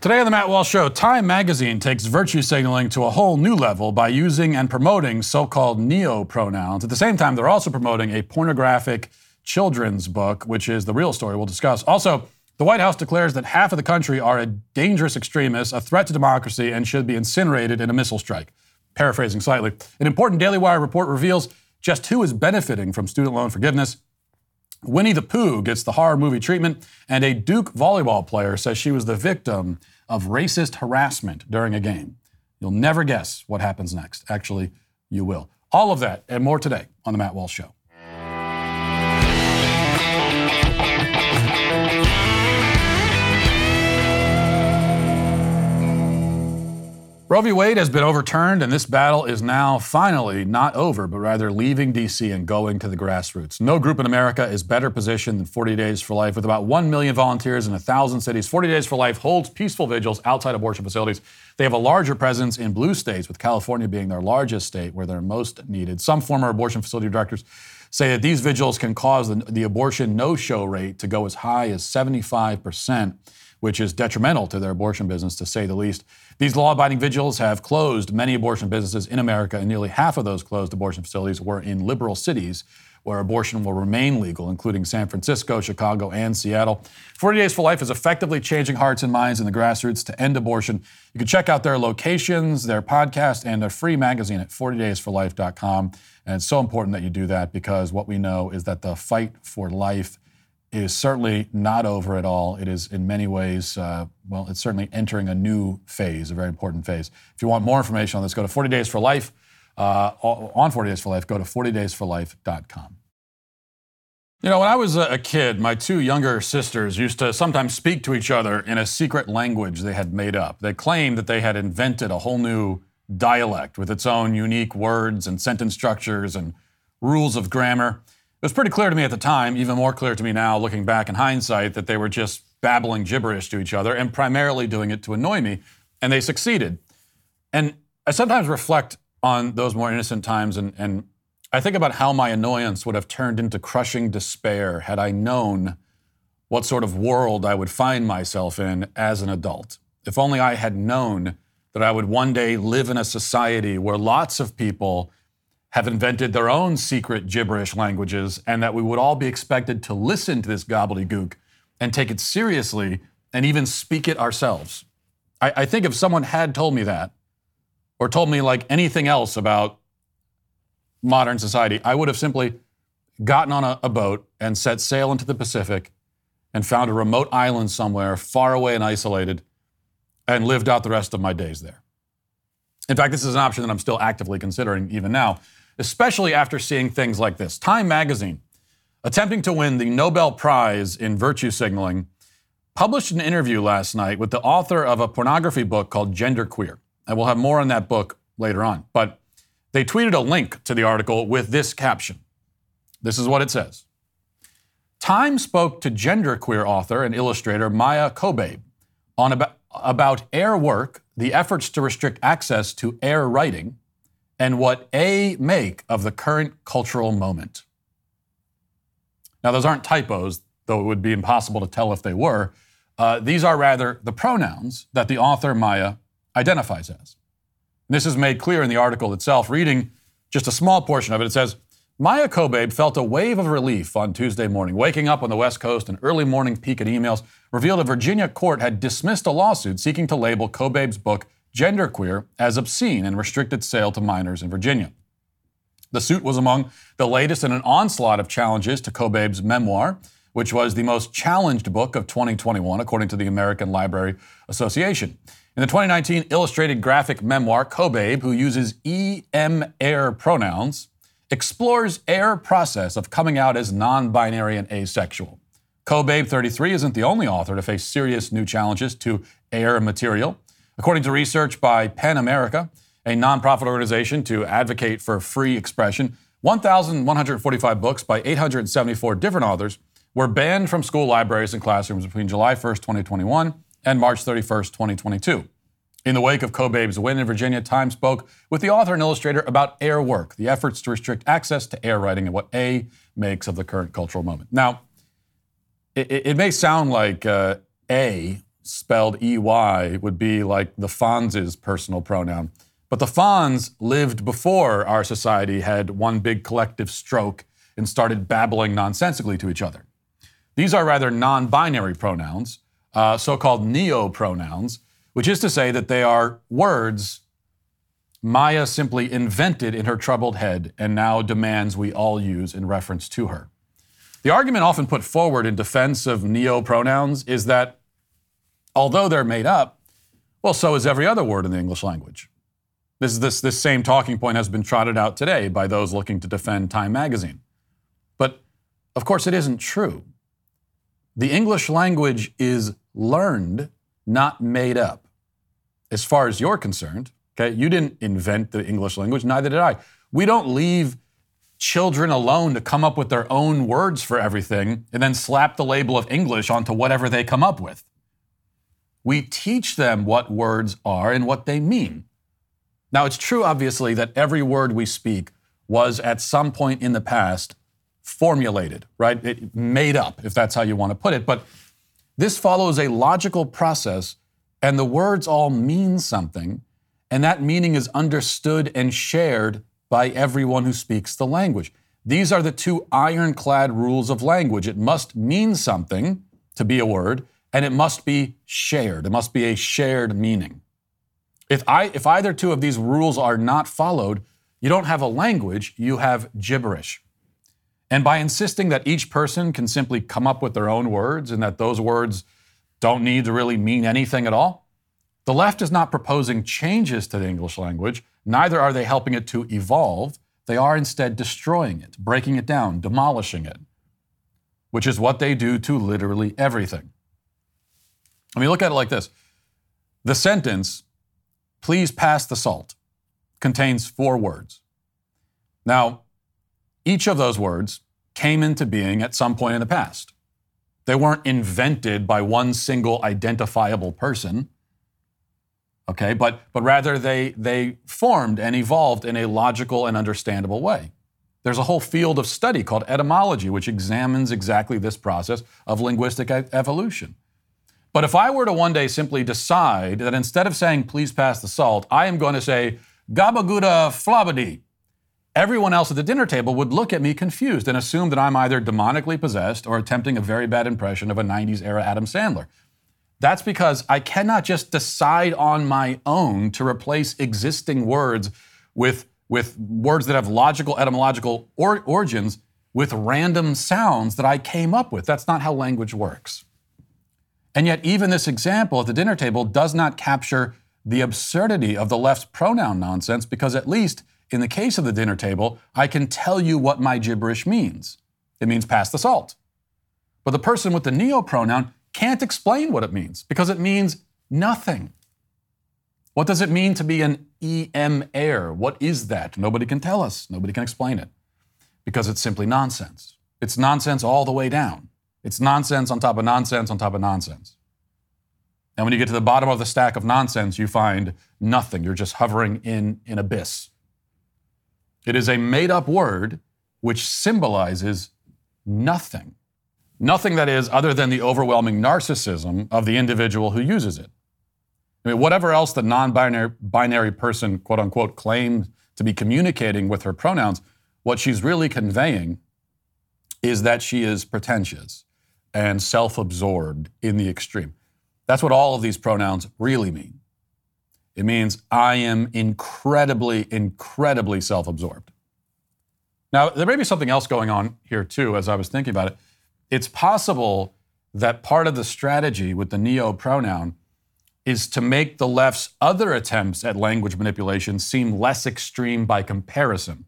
Today on the Matt Walsh Show, Time Magazine takes virtue signaling to a whole new level by using and promoting so called neo pronouns. At the same time, they're also promoting a pornographic children's book, which is the real story we'll discuss. Also, the White House declares that half of the country are a dangerous extremist, a threat to democracy, and should be incinerated in a missile strike. Paraphrasing slightly. An important Daily Wire report reveals just who is benefiting from student loan forgiveness. Winnie the Pooh gets the horror movie treatment, and a Duke volleyball player says she was the victim of racist harassment during a game. You'll never guess what happens next. Actually, you will. All of that and more today on The Matt Walsh Show. Roe v. Wade has been overturned, and this battle is now finally not over, but rather leaving D.C. and going to the grassroots. No group in America is better positioned than 40 Days for Life. With about 1 million volunteers in 1,000 cities, 40 Days for Life holds peaceful vigils outside abortion facilities. They have a larger presence in blue states, with California being their largest state where they're most needed. Some former abortion facility directors say that these vigils can cause the, the abortion no show rate to go as high as 75 percent which is detrimental to their abortion business, to say the least. These law abiding vigils have closed many abortion businesses in America, and nearly half of those closed abortion facilities were in liberal cities where abortion will remain legal, including San Francisco, Chicago, and Seattle. 40 Days for Life is effectively changing hearts and minds in the grassroots to end abortion. You can check out their locations, their podcast, and their free magazine at 40daysforlife.com. And it's so important that you do that because what we know is that the fight for life is certainly not over at all. It is in many ways, uh, well, it's certainly entering a new phase, a very important phase. If you want more information on this, go to 40 Days for Life. Uh, on 40 Days for Life, go to 40daysforlife.com. You know, when I was a kid, my two younger sisters used to sometimes speak to each other in a secret language they had made up. They claimed that they had invented a whole new dialect with its own unique words and sentence structures and rules of grammar. It was pretty clear to me at the time, even more clear to me now looking back in hindsight, that they were just babbling gibberish to each other and primarily doing it to annoy me. And they succeeded. And I sometimes reflect on those more innocent times and, and I think about how my annoyance would have turned into crushing despair had I known what sort of world I would find myself in as an adult. If only I had known that I would one day live in a society where lots of people have invented their own secret gibberish languages, and that we would all be expected to listen to this gobbledygook and take it seriously and even speak it ourselves. I, I think if someone had told me that, or told me like anything else about modern society, I would have simply gotten on a, a boat and set sail into the Pacific and found a remote island somewhere far away and isolated and lived out the rest of my days there. In fact, this is an option that I'm still actively considering even now especially after seeing things like this. Time magazine, attempting to win the Nobel Prize in virtue signaling, published an interview last night with the author of a pornography book called Genderqueer. And we'll have more on that book later on. But they tweeted a link to the article with this caption. This is what it says. Time spoke to genderqueer author and illustrator Maia Kobabe on about, about air work, the efforts to restrict access to air writing, and what A make of the current cultural moment. Now, those aren't typos, though it would be impossible to tell if they were. Uh, these are rather the pronouns that the author Maia identifies as. This is made clear in the article itself. Reading just a small portion of it, it says Maia Kobabe felt a wave of relief on Tuesday morning. Waking up on the West Coast, an early morning peek at emails revealed a Virginia court had dismissed a lawsuit seeking to label Kobabe's book genderqueer as obscene and restricted sale to minors in Virginia. The suit was among the latest in an onslaught of challenges to Kobabe's memoir, which was the most challenged book of 2021, according to the American Library Association. In the 2019 illustrated graphic memoir, Kobabe, who uses EM air pronouns, explores air process of coming out as non-binary and asexual. Kobabe 33 isn't the only author to face serious new challenges to air material. According to research by PEN America, a nonprofit organization to advocate for free expression, 1,145 books by 874 different authors were banned from school libraries and classrooms between July 1st, 2021 and March 31st, 2022. In the wake of Kobabe's win in Virginia, Time spoke with the author and illustrator about air work, the efforts to restrict access to air writing, and what A makes of the current cultural moment. Now, it, it may sound like uh, A spelled EY, would be like the Fonz's personal pronoun. But the Fonz lived before our society had one big collective stroke and started babbling nonsensically to each other. These are rather non binary pronouns, uh, so called neo pronouns, which is to say that they are words Maia simply invented in her troubled head and now demands we all use in reference to her. The argument often put forward in defense of neo pronouns is that although they're made up, well, so is every other word in the English language. This, this, this same talking point has been trotted out today by those looking to defend Time magazine. But of course, it isn't true. The English language is learned, not made up. As far as you're concerned, Okay, you didn't invent the English language, neither did I. We don't leave children alone to come up with their own words for everything and then slap the label of English onto whatever they come up with. We teach them what words are and what they mean. Now, it's true, obviously, that every word we speak was at some point in the past formulated, right? It made up, if that's how you want to put it. But this follows a logical process, and the words all mean something and that meaning is understood and shared by everyone who speaks the language. These are the two ironclad rules of language. It must mean something to be a word, and it must be shared. It must be a shared meaning. If, I, if either two of these rules are not followed, you don't have a language, you have gibberish. And by insisting that each person can simply come up with their own words and that those words don't need to really mean anything at all, the left is not proposing changes to the English language, neither are they helping it to evolve. They are instead destroying it, breaking it down, demolishing it, which is what they do to literally everything. I mean, look at it like this the sentence, please pass the salt, contains four words. Now, each of those words came into being at some point in the past. They weren't invented by one single identifiable person okay? But, but rather they, they formed and evolved in a logical and understandable way. There's a whole field of study called etymology, which examines exactly this process of linguistic evolution. But if I were to one day simply decide that instead of saying, please pass the salt, I am going to say, gabaguda flabadi, everyone else at the dinner table would look at me confused and assume that I'm either demonically possessed or attempting a very bad impression of a 90s era Adam Sandler. That's because I cannot just decide on my own to replace existing words with, with words that have logical etymological or, origins with random sounds that I came up with. That's not how language works. And yet, even this example at the dinner table does not capture the absurdity of the left's pronoun nonsense because, at least in the case of the dinner table, I can tell you what my gibberish means. It means pass the salt. But the person with the neo pronoun can't explain what it means because it means nothing. What does it mean to be an EM air? What is that? Nobody can tell us. Nobody can explain it because it's simply nonsense. It's nonsense all the way down. It's nonsense on top of nonsense on top of nonsense. And when you get to the bottom of the stack of nonsense, you find nothing. You're just hovering in an abyss. It is a made up word which symbolizes nothing. Nothing that is other than the overwhelming narcissism of the individual who uses it. I mean, whatever else the non binary person, quote unquote, claims to be communicating with her pronouns, what she's really conveying is that she is pretentious and self absorbed in the extreme. That's what all of these pronouns really mean. It means I am incredibly, incredibly self absorbed. Now, there may be something else going on here too, as I was thinking about it it's possible that part of the strategy with the neo pronoun is to make the left's other attempts at language manipulation seem less extreme by comparison,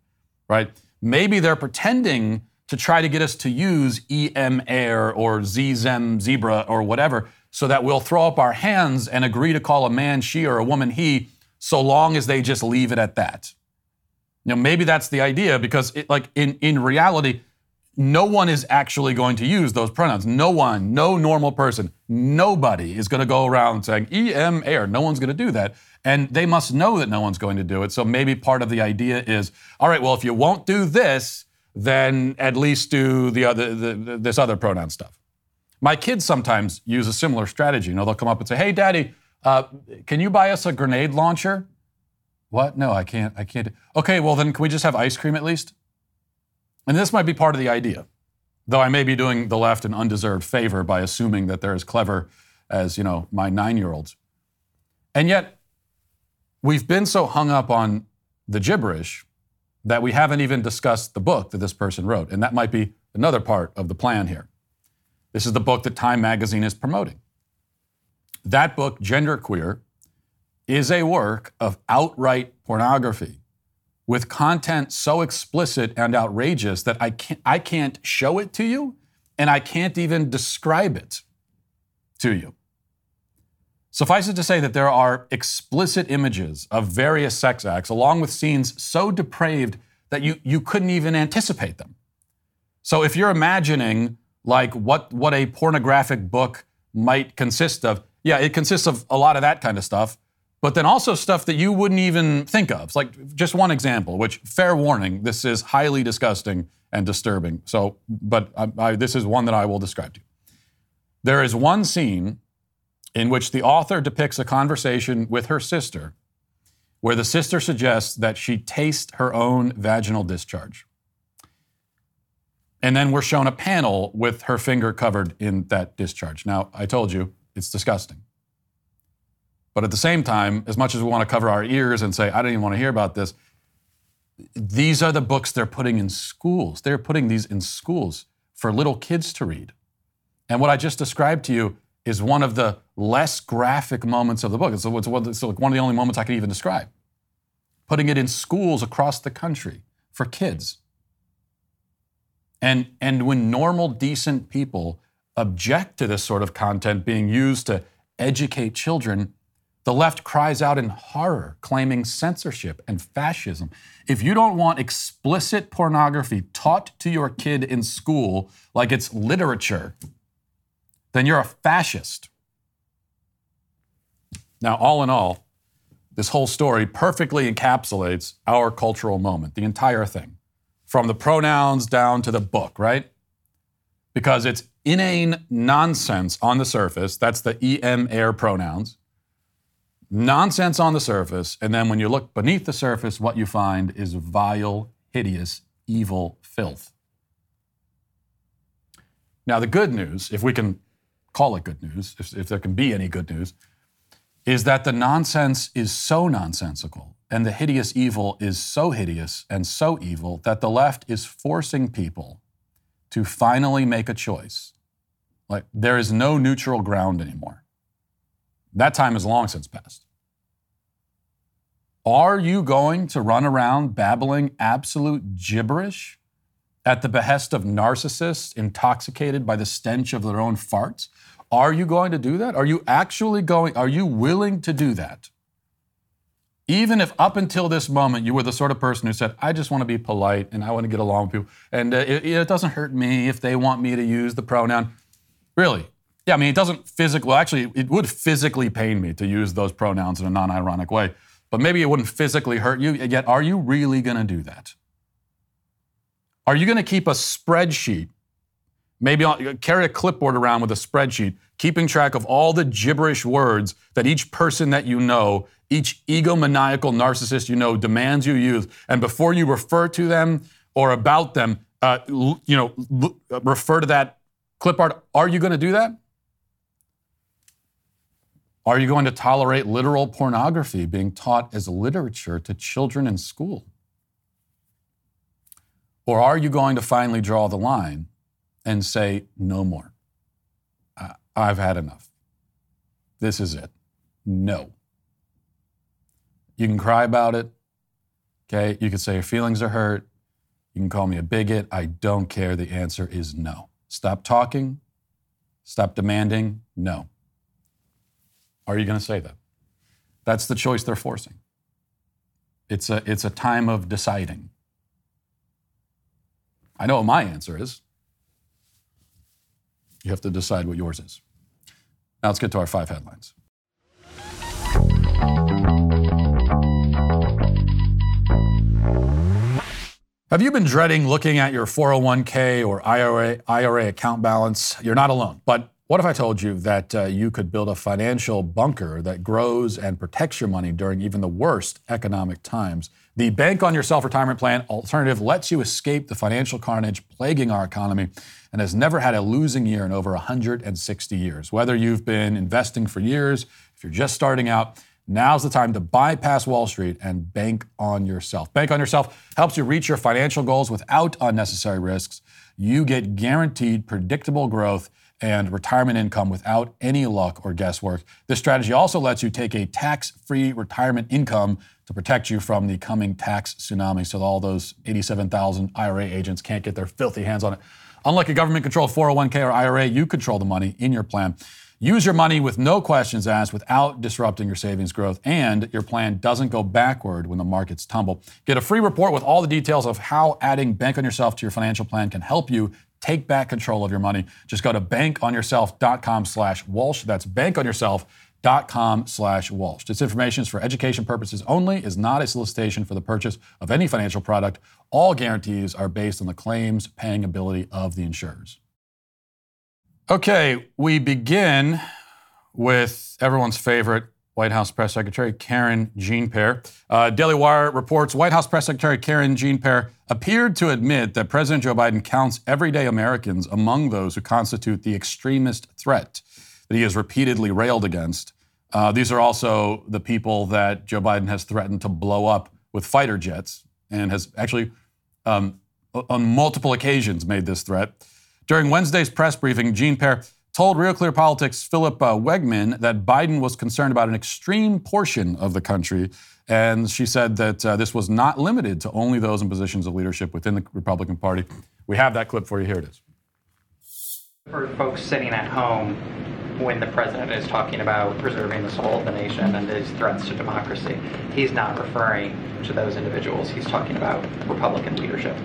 right? Maybe they're pretending to try to get us to use em air or zem zebra or whatever so that we'll throw up our hands and agree to call a man she or a woman he so long as they just leave it at that. You know, maybe that's the idea because it, like in, in reality, no one is actually going to use those pronouns. No one, no normal person, nobody is going to go around saying em air. No one's going to do that. And they must know that no one's going to do it. So maybe part of the idea is, all right, well, if you won't do this, then at least do the other the, this other pronoun stuff. My kids sometimes use a similar strategy. You know, they'll come up and say, "Hey, Daddy, uh, can you buy us a grenade launcher?" What? No, I can't. I can't. Okay, well then, can we just have ice cream at least? And this might be part of the idea, though I may be doing the left an undeserved favor by assuming that they're as clever as you know my nine-year-olds. And yet, we've been so hung up on the gibberish that we haven't even discussed the book that this person wrote. And that might be another part of the plan here. This is the book that Time Magazine is promoting. That book, Genderqueer, is a work of outright pornography with content so explicit and outrageous that I can't, I can't show it to you and I can't even describe it to you. Suffice it to say that there are explicit images of various sex acts, along with scenes so depraved that you, you couldn't even anticipate them. So if you're imagining like what, what a pornographic book might consist of, yeah, it consists of a lot of that kind of stuff, but then also stuff that you wouldn't even think of. It's like just one example, which fair warning, this is highly disgusting and disturbing. So, but I, I, this is one that I will describe to you. There is one scene in which the author depicts a conversation with her sister where the sister suggests that she taste her own vaginal discharge. And then we're shown a panel with her finger covered in that discharge. Now, I told you, it's disgusting. But at the same time, as much as we want to cover our ears and say, I don't even want to hear about this, these are the books they're putting in schools. They're putting these in schools for little kids to read. And what I just described to you is one of the less graphic moments of the book. It's, it's, it's like one of the only moments I can even describe. Putting it in schools across the country for kids. And, and when normal, decent people object to this sort of content being used to educate children, the left cries out in horror, claiming censorship and fascism. If you don't want explicit pornography taught to your kid in school like it's literature, then you're a fascist. Now, all in all, this whole story perfectly encapsulates our cultural moment, the entire thing, from the pronouns down to the book, right? Because it's inane nonsense on the surface. That's the em air pronouns. Nonsense on the surface. And then when you look beneath the surface, what you find is vile, hideous, evil filth. Now, the good news, if we can call it good news, if, if there can be any good news, is that the nonsense is so nonsensical and the hideous evil is so hideous and so evil that the left is forcing people to finally make a choice. Like there is no neutral ground anymore. That time is long since passed. Are you going to run around babbling absolute gibberish at the behest of narcissists intoxicated by the stench of their own farts? Are you going to do that? Are you actually going, are you willing to do that? Even if up until this moment you were the sort of person who said, I just want to be polite and I want to get along with people, and uh, it, it, doesn't hurt me if they want me to use the pronoun. Really? Yeah, I mean, it doesn't physically, well, actually, it would physically pain me to use those pronouns in a non ironic way, but maybe it wouldn't physically hurt you. Yet, are you really going to do that? Are you going to keep a spreadsheet Maybe carry a clipboard around with a spreadsheet, keeping track of all the gibberish words that each person that you know, each egomaniacal narcissist you know demands you use. And before you refer to them or about them, uh, you know, refer to that clipboard. Are you going to do that? Are you going to tolerate literal pornography being taught as literature to children in school? Or are you going to finally draw the line and say, no more. I've had enough. This is it. No. You can cry about it. Okay. You can say your feelings are hurt. You can call me a bigot. I don't care. The answer is no. Stop talking. Stop demanding. No. Are you going to say that? That's the choice they're forcing. It's a, it's a time of deciding. I know what my answer is. You have to decide what yours is. Now let's get to our five headlines. Have you been dreading looking at your 401k or IRA, IRA account balance? You're not alone. But what if I told you that uh, you could build a financial bunker that grows and protects your money during even the worst economic times? The Bank on Yourself retirement plan alternative lets you escape the financial carnage plaguing our economy and has never had a losing year in over 160 years. Whether you've been investing for years, if you're just starting out, Now's the time to bypass Wall Street and bank on yourself. Bank on yourself helps you reach your financial goals without unnecessary risks. You get guaranteed predictable growth and retirement income without any luck or guesswork. This strategy also lets you take a tax free retirement income to protect you from the coming tax tsunami so all those 87,000 IRS agents can't get their filthy hands on it. Unlike a government controlled 401k or IRA, you control the money in your plan. Use your money with no questions asked without disrupting your savings growth, and your plan doesn't go backward when the markets tumble. Get a free report with all the details of how adding Bank on Yourself to your financial plan can help you take back control of your money. Just go to bankonyourself.com slash Walsh. That's bankonyourself.com slash Walsh. This information is for education purposes only, is not a solicitation for the purchase of any financial product. All guarantees are based on the claims paying ability of the insurers. Okay, we begin with everyone's favorite White House Press Secretary Karine Jean-Pierre. Uh, Daily Wire reports White House Press Secretary Karine Jean-Pierre appeared to admit that President Joe Biden counts everyday Americans among those who constitute the extremist threat that he has repeatedly railed against. Uh, these are also the people that Joe Biden has threatened to blow up with fighter jets and has actually, um, on multiple occasions, made this threat. During Wednesday's press briefing, Jean-Pierre told Real Clear Politics' Philip uh, Wegmann that Biden was concerned about an extreme portion of the country. And she said that uh, this was not limited to only those in positions of leadership within the Republican Party. We have that clip for you. Here it is. For folks sitting at home, when the president is talking about preserving the soul of the nation and his threats to democracy, he's not referring to those individuals. He's talking about Republican leadership.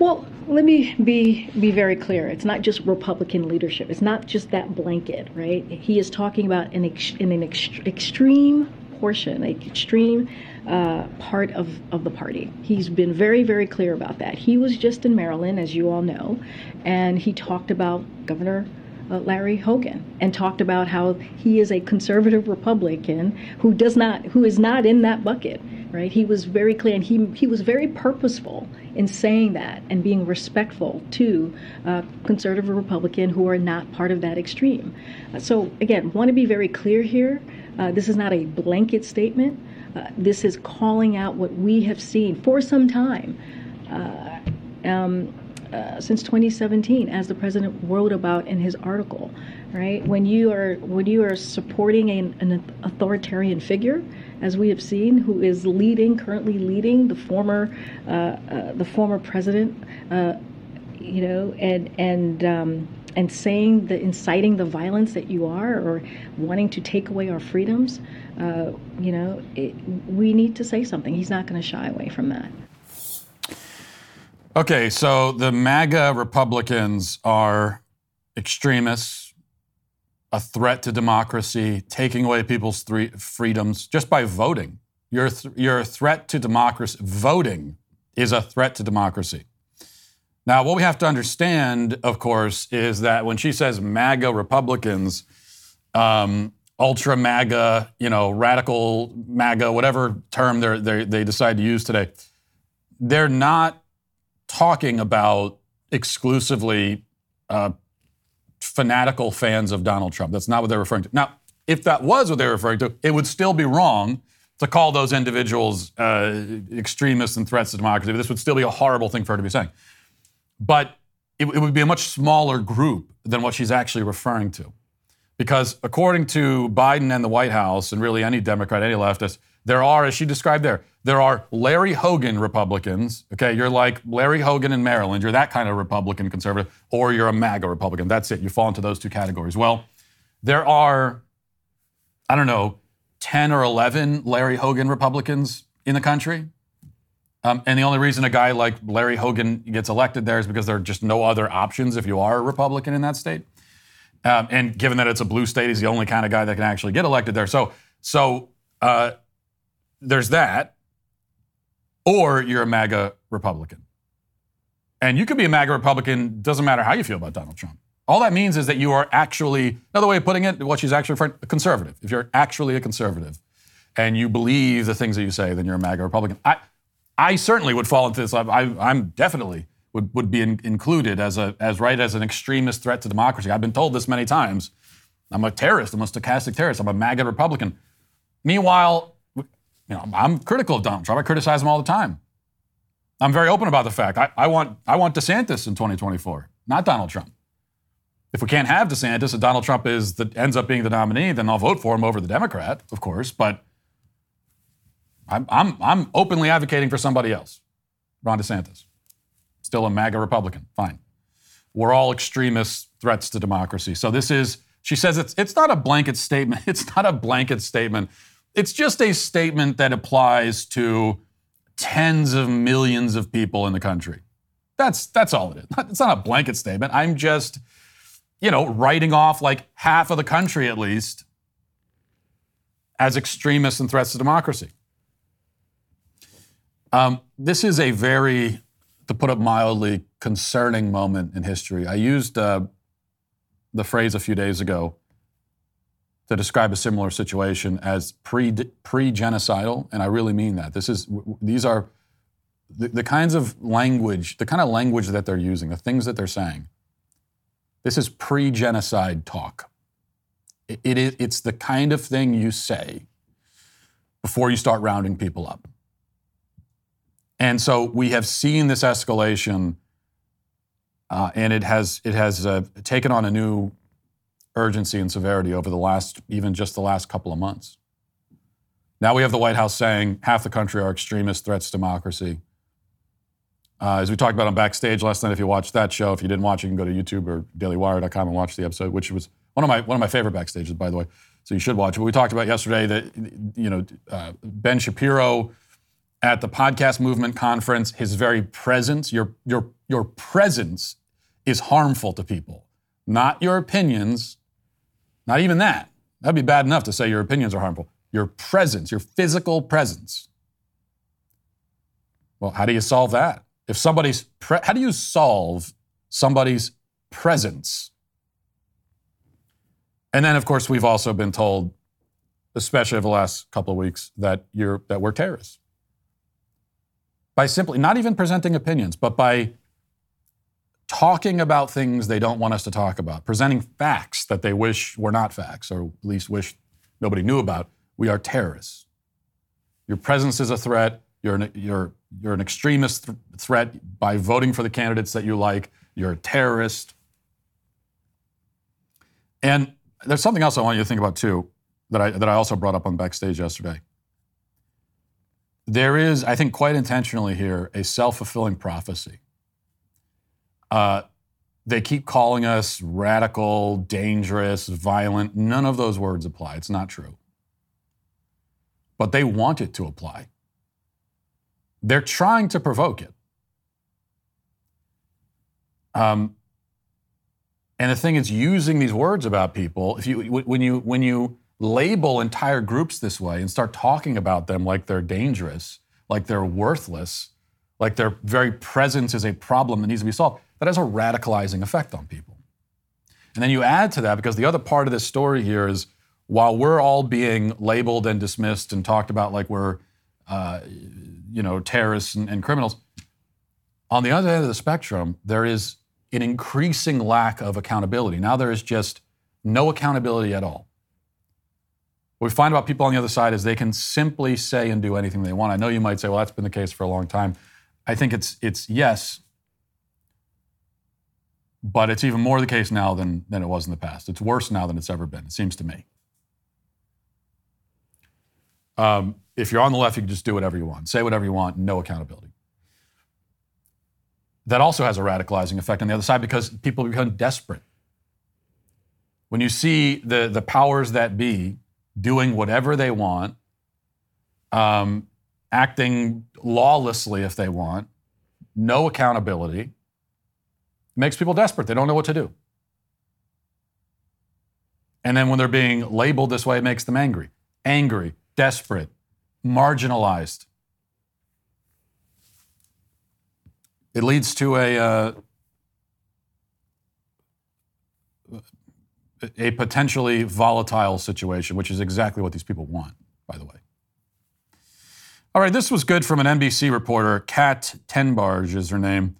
Well, let me be be very clear. It's not just Republican leadership. It's not just that blanket, right? He is talking about an ex, in an ex, extreme portion, an extreme uh, part of, of the party. He's been very, very clear about that. He was just in Maryland, as you all know, and he talked about Governor uh, Larry Hogan and talked about how he is a conservative Republican who does not, who is not in that bucket right? He was very clear and he, he was very purposeful in saying that and being respectful to uh, conservative Republican who are not part of that extreme. Uh, so, again, want to be very clear here. Uh, this is not a blanket statement. Uh, this is calling out what we have seen for some time. Uh, um, uh, since 2017, as the president wrote about in his article, right? When you are when you are supporting an, an authoritarian figure, as we have seen, who is leading, currently leading the former, uh, uh, the former president, uh, you know, and and um, and saying the inciting the violence that you are, or wanting to take away our freedoms, uh, you know, it, we need to say something. He's not going to shy away from that. Okay, so the MAGA Republicans are extremists a threat to democracy, taking away people's freedoms just by voting. You're, th- you're a threat to democracy. Voting is a threat to democracy. Now, what we have to understand, of course, is that when she says MAGA Republicans, um, ultra MAGA, you know, radical MAGA, whatever term they they decide to use today, they're not talking about exclusively uh, fanatical fans of Donald Trump. That's not what they're referring to. Now, if that was what they're referring to, it would still be wrong to call those individuals uh, extremists and threats to democracy. This would still be a horrible thing for her to be saying. But it, it would be a much smaller group than what she's actually referring to. Because according to Biden and the White House, and really any Democrat, any leftist, there are, as she described there, there are Larry Hogan Republicans. Okay, you're like Larry Hogan in Maryland. You're that kind of Republican conservative, or you're a MAGA Republican. That's it. You fall into those two categories. Well, there are, I don't know, 10 or 11 Larry Hogan Republicans in the country. Um, and the only reason a guy like Larry Hogan gets elected there is because there are just no other options if you are a Republican in that state. Um, and given that it's a blue state, he's the only kind of guy that can actually get elected there. So, so uh, there's that, or you're a MAGA Republican. And you could be a MAGA Republican, doesn't matter how you feel about Donald Trump. All that means is that you are actually, another way of putting it, what she's actually referring, a conservative. If you're actually a conservative and you believe the things that you say, then you're a MAGA Republican. I, I certainly would fall into this. I, I'm definitely would, would be in, included as a as right as an extremist threat to democracy. I've been told this many times. I'm a terrorist. I'm a stochastic terrorist. I'm a MAGA Republican. Meanwhile, you know, I'm critical of Donald Trump. I criticize him all the time. I'm very open about the fact I, I want I want DeSantis in 2024, not Donald Trump. If we can't have DeSantis and Donald Trump is the, ends up being the nominee, then I'll vote for him over the Democrat, of course. But I'm, I'm, I'm openly advocating for somebody else, Ron DeSantis. Still a MAGA Republican. Fine. We're all extremist threats to democracy. So this is, she says it's, it's not a blanket statement. It's not a blanket statement. It's just a statement that applies to tens of millions of people in the country. That's that's all it is. It's not a blanket statement. I'm just, you know, writing off like half of the country at least as extremists and threats to democracy. Um, this is a very, to put it mildly, concerning moment in history. I used uh, the phrase a few days ago to describe a similar situation as pre pre genocidal, and I really mean that. This is these are the, the kinds of language, the kind of language that they're using, the things that they're saying. This is pre genocide talk. It, it it's the kind of thing you say before you start rounding people up. And so we have seen this escalation, uh, and it has it has uh, taken on a new urgency and severity over the last, even just the last couple of months. Now we have the White House saying half the country are extremist threats to democracy. Uh, as we talked about on Backstage last night, if you watched that show, if you didn't watch, you can go to YouTube or DailyWire.com and watch the episode, which was one of my one of my favorite backstages, by the way. So you should watch. But we talked about yesterday that you know uh, Ben Shapiro at the podcast movement conference, his very presence, your your your presence is harmful to people, not your opinions, not even that. That'd be bad enough to say your opinions are harmful. Your presence, your physical presence. Well, how do you solve that? If somebody's, pre- how do you solve somebody's presence? And then, of course, we've also been told, especially over the last couple of weeks, that you're that we're terrorists. By simply not even presenting opinions, but by talking about things they don't want us to talk about, presenting facts that they wish were not facts, or at least wish nobody knew about, we are terrorists. Your presence is a threat. You're an, you're, you're an extremist th- threat by voting for the candidates that you like. You're a terrorist. And there's something else I want you to think about too that I, that I also brought up on backstage yesterday. There is, I think, quite intentionally here, a self fulfilling prophecy uh, they keep calling us radical, dangerous, violent. None of those words apply. It's not true. But they want it to apply. They're trying to provoke it. Um, and the thing is, using these words about people, if you when you when you label entire groups this way and start talking about them like they're dangerous, like they're worthless, like their very presence is a problem that needs to be solved, that has a radicalizing effect on people. And then you add to that, because the other part of this story here is while we're all being labeled and dismissed and talked about like we're, uh, you know, terrorists and, and criminals, on the other end of the spectrum, there is an increasing lack of accountability. Now there is just no accountability at all. What we find about people on the other side is they can simply say and do anything they want. I know you might say, well, that's been the case for a long time. I think it's it's yes, but it's even more the case now than, than it was in the past. It's worse now than it's ever been, it seems to me. Um, if you're on the left, you can just do whatever you want, say whatever you want, no accountability. That also has a radicalizing effect on the other side because people become desperate. When you see the, the powers that be doing whatever they want, um, acting lawlessly if they want, no accountability, makes people desperate. They don't know what to do. And then when they're being labeled this way, it makes them angry, angry, desperate, marginalized. it leads to a uh, a potentially volatile situation, which is exactly what these people want, by the way. All right, this was good from an NBC reporter. Kat Tenbarge is her name.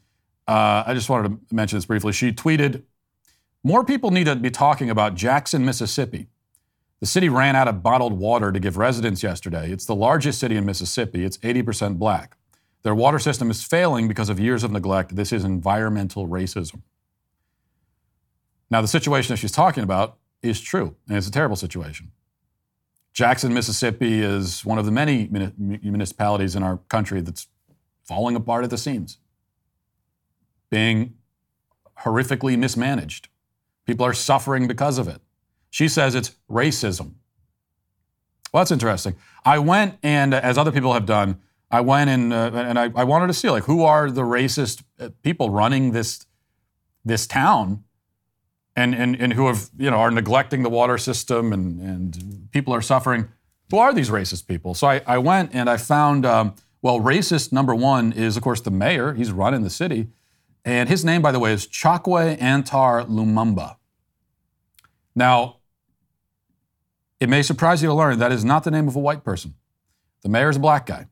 Uh, I just wanted to mention this briefly. She tweeted More people need to be talking about Jackson, Mississippi. The city ran out of bottled water to give residents yesterday. It's the largest city in Mississippi, it's 80% black. Their water system is failing because of years of neglect. This is environmental racism. Now, the situation that she's talking about is true, and it's a terrible situation. Jackson, Mississippi is one of the many municipalities in our country that's falling apart at the seams, being horrifically mismanaged. People are suffering because of it. She says it's racism. Well, that's interesting. I went and, as other people have done, I went and, uh, and I, I wanted to see like who are the racist uh, people running this this town and, and, and who have, you know, are neglecting the water system and, and people are suffering. Who are these racist people? So I, I went and I found, um, well, racist number one is, of course, the mayor. He's running the city. And his name, by the way, is Chokwe Antar Lumumba. Now, it may surprise you to learn that is not the name of a white person. The mayor is a black guy.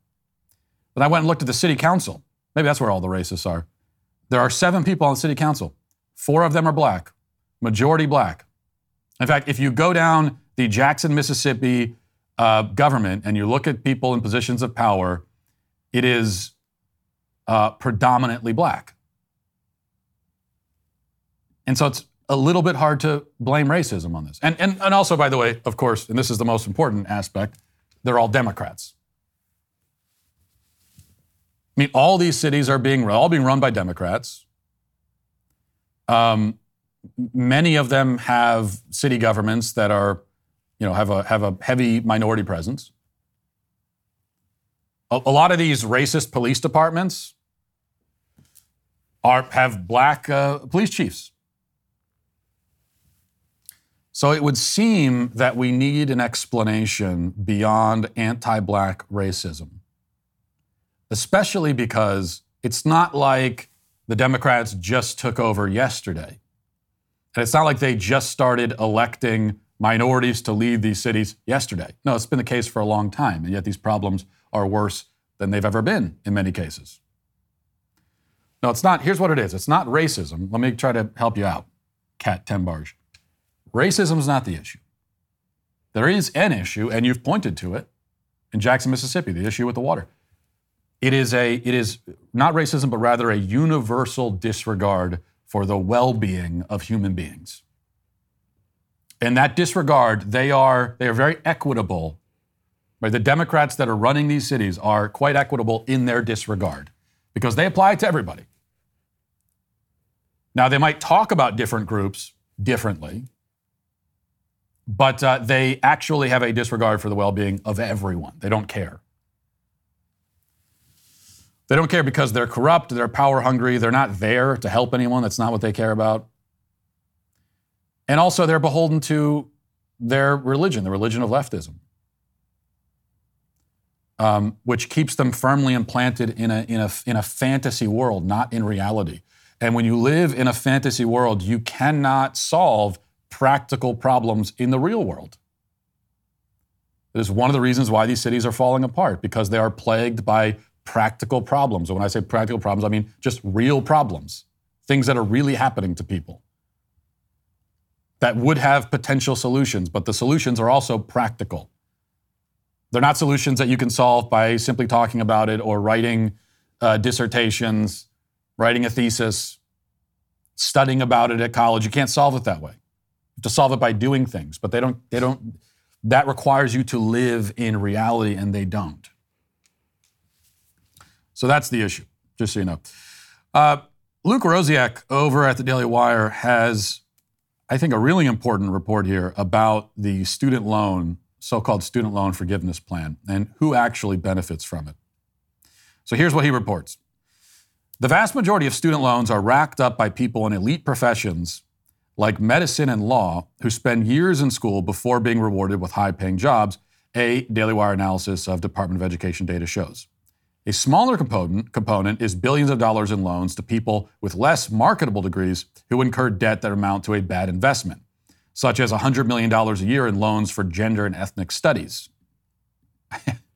But I went and looked at the city council. Maybe that's where all the racists are. There are seven people on the city council. Four of them are black majority black. In fact, if you go down the Jackson, Mississippi uh, government and you look at people in positions of power, it is uh, predominantly black. And so it's a little bit hard to blame racism on this. And, and, and also, by the way, of course, and this is the most important aspect, they're all Democrats. I mean, all these cities are being all being run by Democrats. Um, many of them have city governments that are, you know, have a have a heavy minority presence. A, a lot of these racist police departments are have black uh, police chiefs. So it would seem that we need an explanation beyond anti-black racism, especially because it's not like the Democrats just took over yesterday. And it's not like they just started electing minorities to lead these cities yesterday. No, it's been the case for a long time, and yet these problems are worse than they've ever been in many cases. No, it's not. Here's what it is it's not racism. Let me try to help you out, Kat Tenbarge. Racism is not the issue. There is an issue, and you've pointed to it in Jackson, Mississippi, the issue with the water. It is a it is not racism, but rather a universal disregard for the well being of human beings. In that disregard, they are, they are very equitable. Right? The Democrats that are running these cities are quite equitable in their disregard because they apply it to everybody. Now, they might talk about different groups differently, but uh, they actually have a disregard for the well being of everyone. They don't care. They don't care because they're corrupt, they're power hungry, they're not there to help anyone. That's not what they care about. And also, they're beholden to their religion, the religion of leftism, um, which keeps them firmly implanted in a, in, a, in a fantasy world, not in reality. And when you live in a fantasy world, you cannot solve practical problems in the real world. It is one of the reasons why these cities are falling apart, because they are plagued by practical problems. And when I say practical problems, I mean just real problems, things that are really happening to people that would have potential solutions, but the solutions are also practical. They're not solutions that you can solve by simply talking about it or writing uh, dissertations, writing a thesis, studying about it at college. You can't solve it that way. To solve it by doing things, but they don't, they don't, that requires you to live in reality, and they don't. So that's the issue, just so you know. Uh, Luke Rosiak over at the Daily Wire has, I think, a really important report here about the student loan, so called student loan forgiveness plan, and who actually benefits from it. So here's what he reports The vast majority of student loans are racked up by people in elite professions like medicine and law who spend years in school before being rewarded with high paying jobs, a Daily Wire analysis of Department of Education data shows. A smaller component, component is billions of dollars in loans to people with less marketable degrees who incur debt that amount to a bad investment, such as $100 million a year in loans for gender and ethnic studies.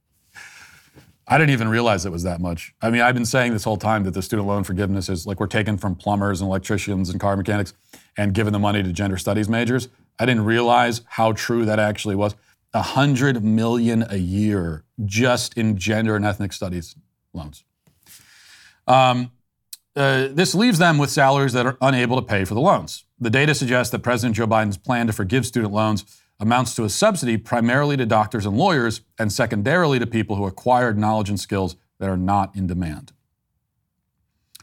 I didn't even realize it was that much. I mean, I've been saying this whole time that the student loan forgiveness is like we're taking from plumbers and electricians and car mechanics and giving the money to gender studies majors. I didn't realize how true that actually was. A hundred million a year just in gender and ethnic studies loans. Um, uh, this leaves them with salaries that are unable to pay for the loans. The data suggests that President Joe Biden's plan to forgive student loans amounts to a subsidy primarily to doctors and lawyers, and secondarily to people who acquired knowledge and skills that are not in demand.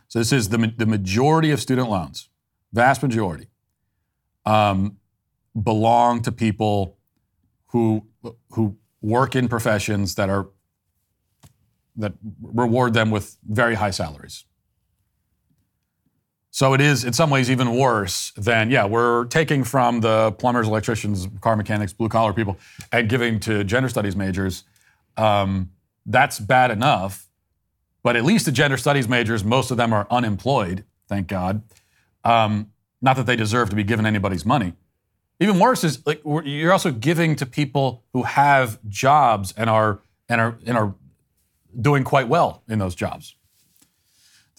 So, this is the, the majority of student loans, vast majority, um, belong to people who, who work in professions that are that reward them with very high salaries. So it is, in some ways, even worse than, yeah, we're taking from the plumbers, electricians, car mechanics, blue collar people, and giving to gender studies majors. Um, that's bad enough. But at least the gender studies majors, most of them are unemployed, thank God. Um, not that they deserve to be given anybody's money. Even worse is like you're also giving to people who have jobs and are and are and are doing quite well in those jobs.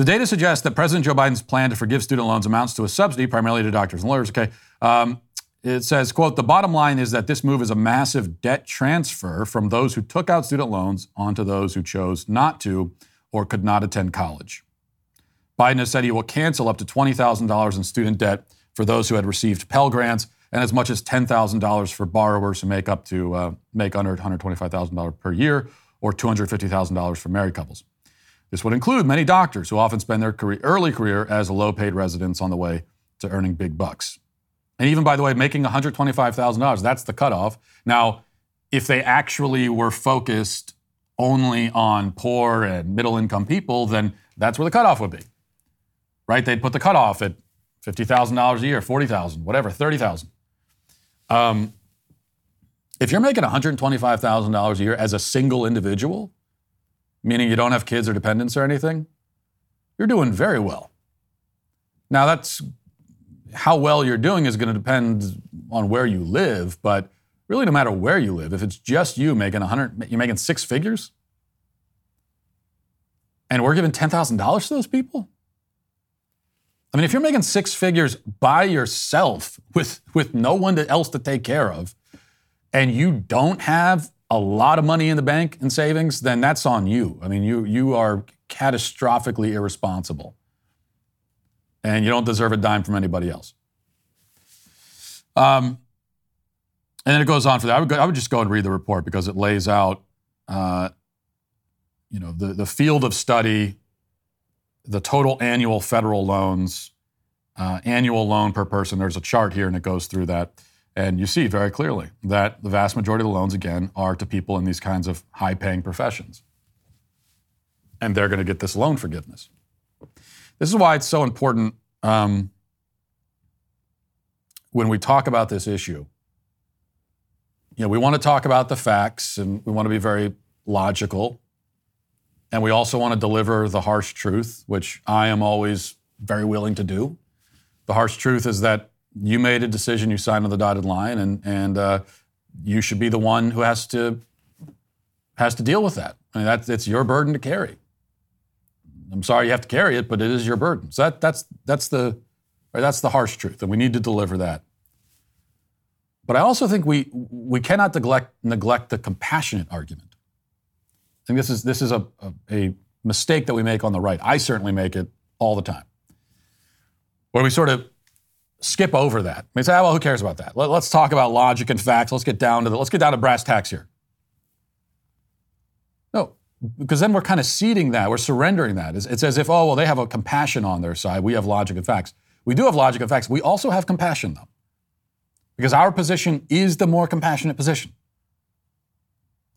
The data suggests that President Joe Biden's plan to forgive student loans amounts to a subsidy, primarily to doctors and lawyers. Okay, um, it says, "quote The bottom line is that this move is a massive debt transfer from those who took out student loans onto those who chose not to or could not attend college." Biden has said he will cancel up to twenty thousand dollars in student debt for those who had received Pell grants, and as much as ten thousand dollars for borrowers who make up to uh, make under one hundred twenty-five thousand dollars per year, or two hundred fifty thousand dollars for married couples. This would include many doctors who often spend their career, early career as low paid residents on the way to earning big bucks. And even, by the way, making $125,000, that's the cutoff. Now, if they actually were focused only on poor and middle income people, then that's where the cutoff would be. Right? They'd put the cutoff at $50,000 a year, 40,000, whatever, 30,000. Um, if you're making $125,000 a year as a single individual, meaning you don't have kids or dependents or anything, you're doing very well. Now, that's how well you're doing is going to depend on where you live, but really, no matter where you live, if it's just you making 100, you're making six figures, and we're giving $10,000 to those people? I mean, if you're making six figures by yourself with, with no one else to take care of, and you don't have a lot of money in the bank in savings, then that's on you. I mean, you you are catastrophically irresponsible, and you don't deserve a dime from anybody else. Um, and then it goes on for that. I would, go, I would just go and read the report because it lays out, uh, you know, the the field of study, the total annual federal loans, uh, annual loan per person. There's a chart here, and it goes through that. And you see very clearly that the vast majority of the loans, again, are to people in these kinds of high paying professions. And they're going to get this loan forgiveness. This is why it's so important um, when we talk about this issue. You know, we want to talk about the facts and we want to be very logical. And we also want to deliver the harsh truth, which I am always very willing to do. The harsh truth is that you made a decision, you signed on the dotted line, and and uh, you should be the one who has to has to deal with that. I mean, that's it's your burden to carry. I'm sorry you have to carry it, but it is your burden. So that that's that's the right, that's the harsh truth, and we need to deliver that. But I also think we we cannot neglect neglect the compassionate argument. I think this is this is a, a, a mistake that we make on the right. I certainly make it all the time, where we sort of skip over that. Mean, say, oh, well, who cares about that? Let, us talk about logic and facts. Let's get down to the, let's get down to brass tacks here. No, because then we're kind of ceding that. We're surrendering that. It's, it's as if, oh, well, they have a compassion on their side. We have logic and facts. We do have logic and facts. We also have compassion, though, because our position is the more compassionate position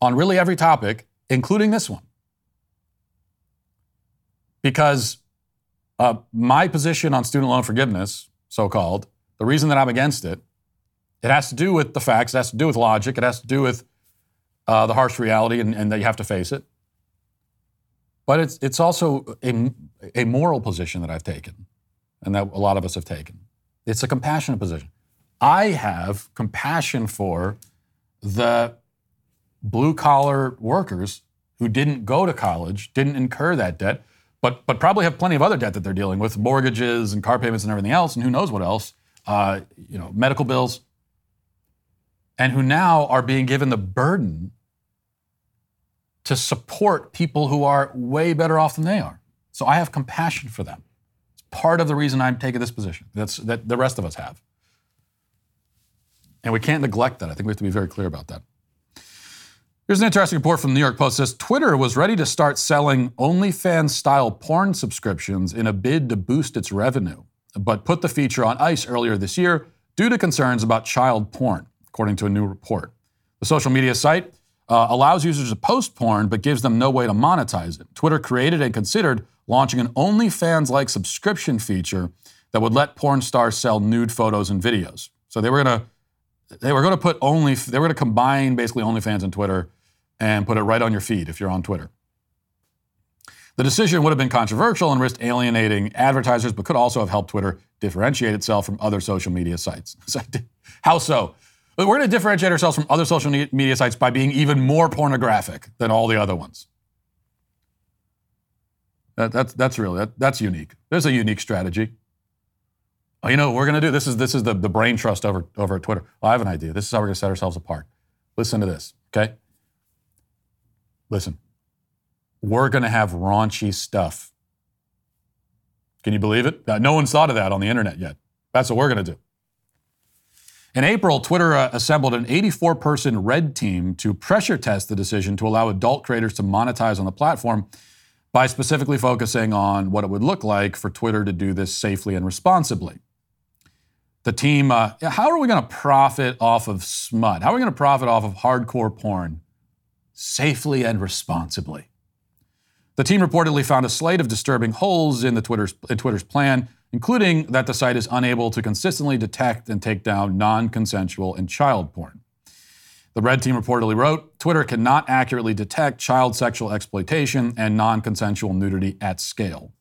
on really every topic, including this one. Because uh, my position on student loan forgiveness so called, the reason that I'm against it, it has to do with the facts, it has to do with logic, it has to do with uh, the harsh reality and, and that you have to face it. But it's, it's also a, a moral position that I've taken and that a lot of us have taken. It's a compassionate position. I have compassion for the blue collar workers who didn't go to college, didn't incur that debt, but, but probably have plenty of other debt that they're dealing with, mortgages and car payments and everything else, and who knows what else, uh, you know, medical bills, and who now are being given the burden to support people who are way better off than they are. So I have compassion for them. It's part of the reason I'm taking this position. That's that the rest of us have. And we can't neglect that. I think we have to be very clear about that. Here's an interesting report from the New York Post. It says Twitter was ready to start selling OnlyFans style porn subscriptions in a bid to boost its revenue, but put the feature on ice earlier this year due to concerns about child porn, according to a new report. The social media site uh, allows users to post porn but gives them no way to monetize it. Twitter created and considered launching an OnlyFans like subscription feature that would let porn stars sell nude photos and videos. So they were going to they were going to put only they were going to combine basically OnlyFans and Twitter and put it right on your feed if you're on Twitter. The decision would have been controversial and risked alienating advertisers, but could also have helped Twitter differentiate itself from other social media sites. How so? We're going to differentiate ourselves from other social media sites by being even more pornographic than all the other ones. That, that's, that's really, that, that's unique. There's a unique strategy. Oh, you know what we're going to do? This is, this is the, the brain trust over, over at Twitter. Well, I have an idea. This is how we're going to set ourselves apart. Listen to this, okay? Listen, we're going to have raunchy stuff. Can you believe it? No one's thought of that on the internet yet. That's what we're going to do. In April, Twitter uh, assembled an 84 person red team to pressure test the decision to allow adult creators to monetize on the platform by specifically focusing on what it would look like for Twitter to do this safely and responsibly. The team, uh, how are we going to profit off of smut? How are we going to profit off of hardcore porn safely and responsibly? The team reportedly found a slate of disturbing holes in, the Twitter's, in Twitter's plan including that the site is unable to consistently detect and take down non consensual and child porn. The Red Team reportedly wrote Twitter cannot accurately detect child sexual exploitation and non consensual nudity at scale.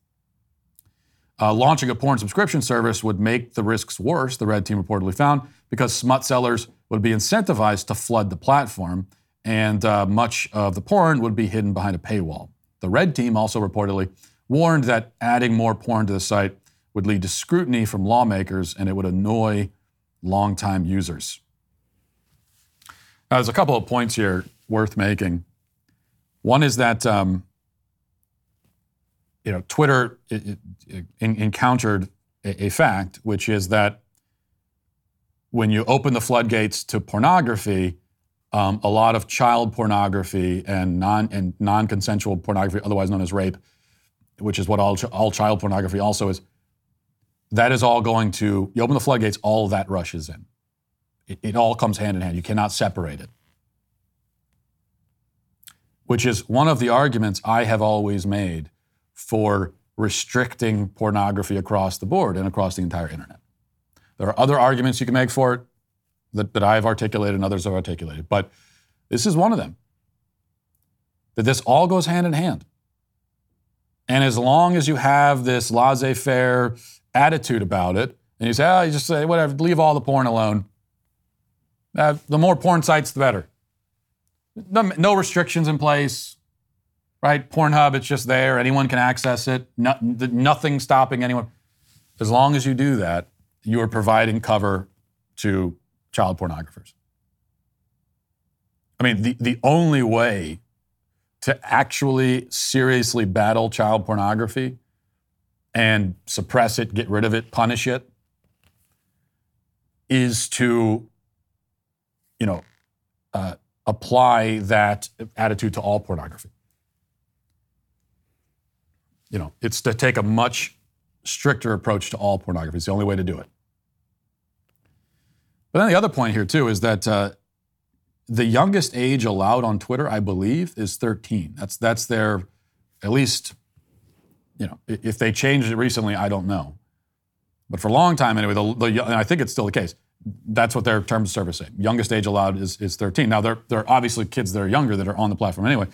Uh, launching a porn subscription service would make the risks worse, the Red Team reportedly found, because smut sellers would be incentivized to flood the platform, and uh, much of the porn would be hidden behind a paywall. The Red Team also reportedly warned that adding more porn to the site would lead to scrutiny from lawmakers and it would annoy longtime users. Now, there's a couple of points here worth making. One is that um, you know Twitter it, it, it encountered a, a fact, which is that when you open the floodgates to pornography, um, a lot of child pornography and non and non-consensual pornography, otherwise known as rape, which is what all, all child pornography also is, that is all going to, you open the floodgates, all that rushes in. It, it all comes hand in hand. You cannot separate it. Which is one of the arguments I have always made for restricting pornography across the board and across the entire internet. There are other arguments you can make for it that, that I've articulated and others have articulated, but this is one of them. That this all goes hand in hand. And as long as you have this laissez faire attitude about it, and you say, oh, you just say, whatever, leave all the porn alone. Uh, the more porn sites, the better. No, no, restrictions in place, right? Pornhub, it's just there. Anyone can access it. No, nothing stopping anyone. As long as you do that, you are providing cover to child pornographers. I mean, the, the only way to actually seriously battle child pornography and suppress it, get rid of it, punish it, is to, you know, uh, apply that attitude to all pornography. You know, it's to take a much stricter approach to all pornography. It's the only way to do it. But then the other point here, too, is that uh, the youngest age allowed on Twitter, I believe, is 13. That's, that's their, at least you know, if they changed it recently, I don't know. But for a long time, anyway, the, the, and I think it's still the case. That's what their terms of service say. Youngest age allowed is, is 13. Now, there, there are obviously kids that are younger that are on the platform anyway.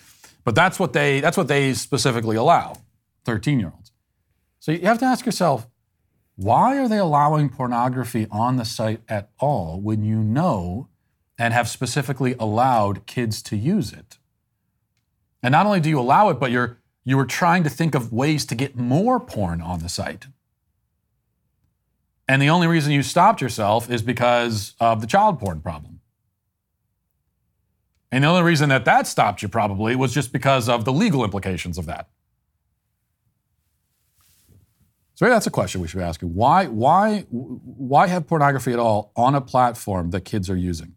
But that's what they that's what they specifically allow, 13 year olds. So you have to ask yourself, why are they allowing pornography on the site at all when you know and have specifically allowed kids to use it? And not only do you allow it, but you're you were trying to think of ways to get more porn on the site. And the only reason you stopped yourself is because of the child porn problem. And the only reason that that stopped you probably was just because of the legal implications of that. So maybe that's a question we should be asking. Why, why, why have pornography at all on a platform that kids are using?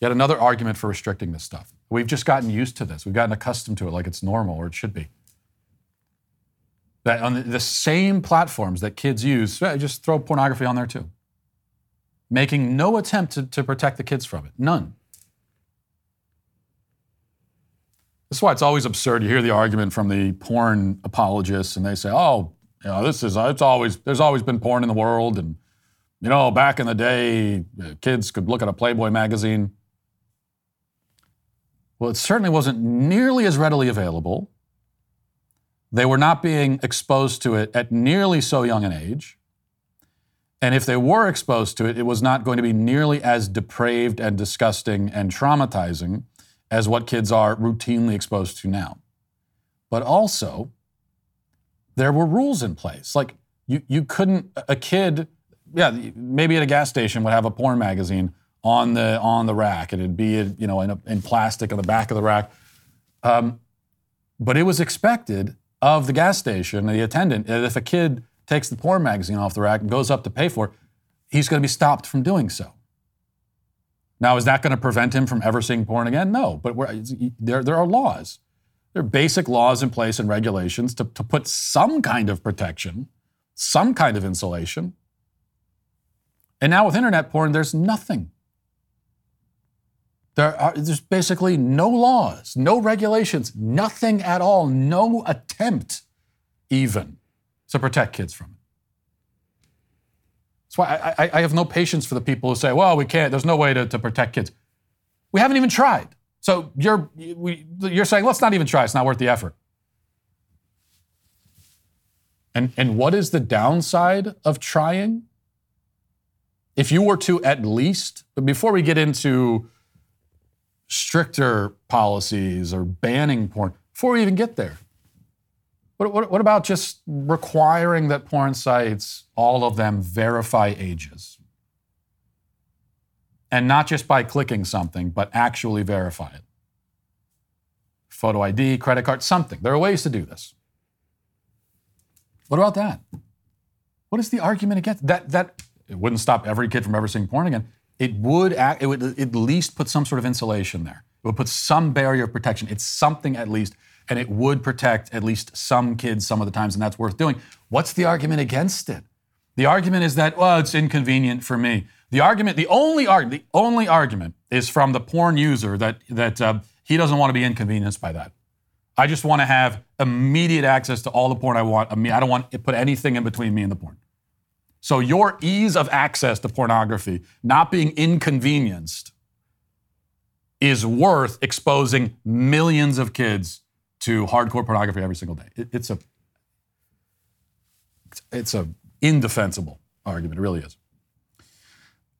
Yet another argument for restricting this stuff. We've just gotten used to this. We've gotten accustomed to it like it's normal or it should be that on the same platforms that kids use, just throw pornography on there too. Making no attempt to, to protect the kids from it. None. This is why it's always absurd. You hear the argument from the porn apologists, and they say, "Oh, you know, this is it's always there's always been porn in the world, and you know, back in the day, uh, kids could look at a Playboy magazine." Well, it certainly wasn't nearly as readily available they were not being exposed to it at nearly so young an age. And if they were exposed to it, it was not going to be nearly as depraved and disgusting and traumatizing as what kids are routinely exposed to now. But also, there were rules in place. Like, you, you couldn't, a kid, yeah, maybe at a gas station would have a porn magazine on the, on the rack, and it'd be, you know, in, a, in plastic on the back of the rack. Um, but it was expected of the gas station, the attendant, that if a kid takes the porn magazine off the rack and goes up to pay for it, he's going to be stopped from doing so. Now, is that going to prevent him from ever seeing porn again? No, but there, there are laws. There are basic laws in place and regulations to, to put some kind of protection, some kind of insulation. And now with internet porn, there's nothing. There are, there's basically no laws, no regulations, nothing at all, no attempt even to protect kids from. That's why I, I, I have no patience for the people who say, well, we can't, there's no way to, to protect kids. We haven't even tried. So you're, we, you're saying, let's not even try, it's not worth the effort. And, and what is the downside of trying? If you were to at least, but before we get into stricter policies or banning porn before we even get there. What, what, what, about just requiring that porn sites, all of them, verify ages? And not just by clicking something, but actually verify it. Photo ID, credit card, something. There are ways to do this. What about that? What is the argument against that? That it wouldn't stop every kid from ever seeing porn again it would act, it would at least put some sort of insulation there. It would put some barrier of protection. It's something at least, and it would protect at least some kids some of the times, and that's worth doing. What's the argument against it? The argument is that, well, it's inconvenient for me. The argument, the only argument, the only argument is from the porn user that that uh, he doesn't want to be inconvenienced by that. I just want to have immediate access to all the porn I want. I mean, I don't want to put anything in between me and the porn. So your ease of access to pornography, not being inconvenienced, is worth exposing millions of kids to hardcore pornography every single day. It, it's a it's a indefensible argument. It really is.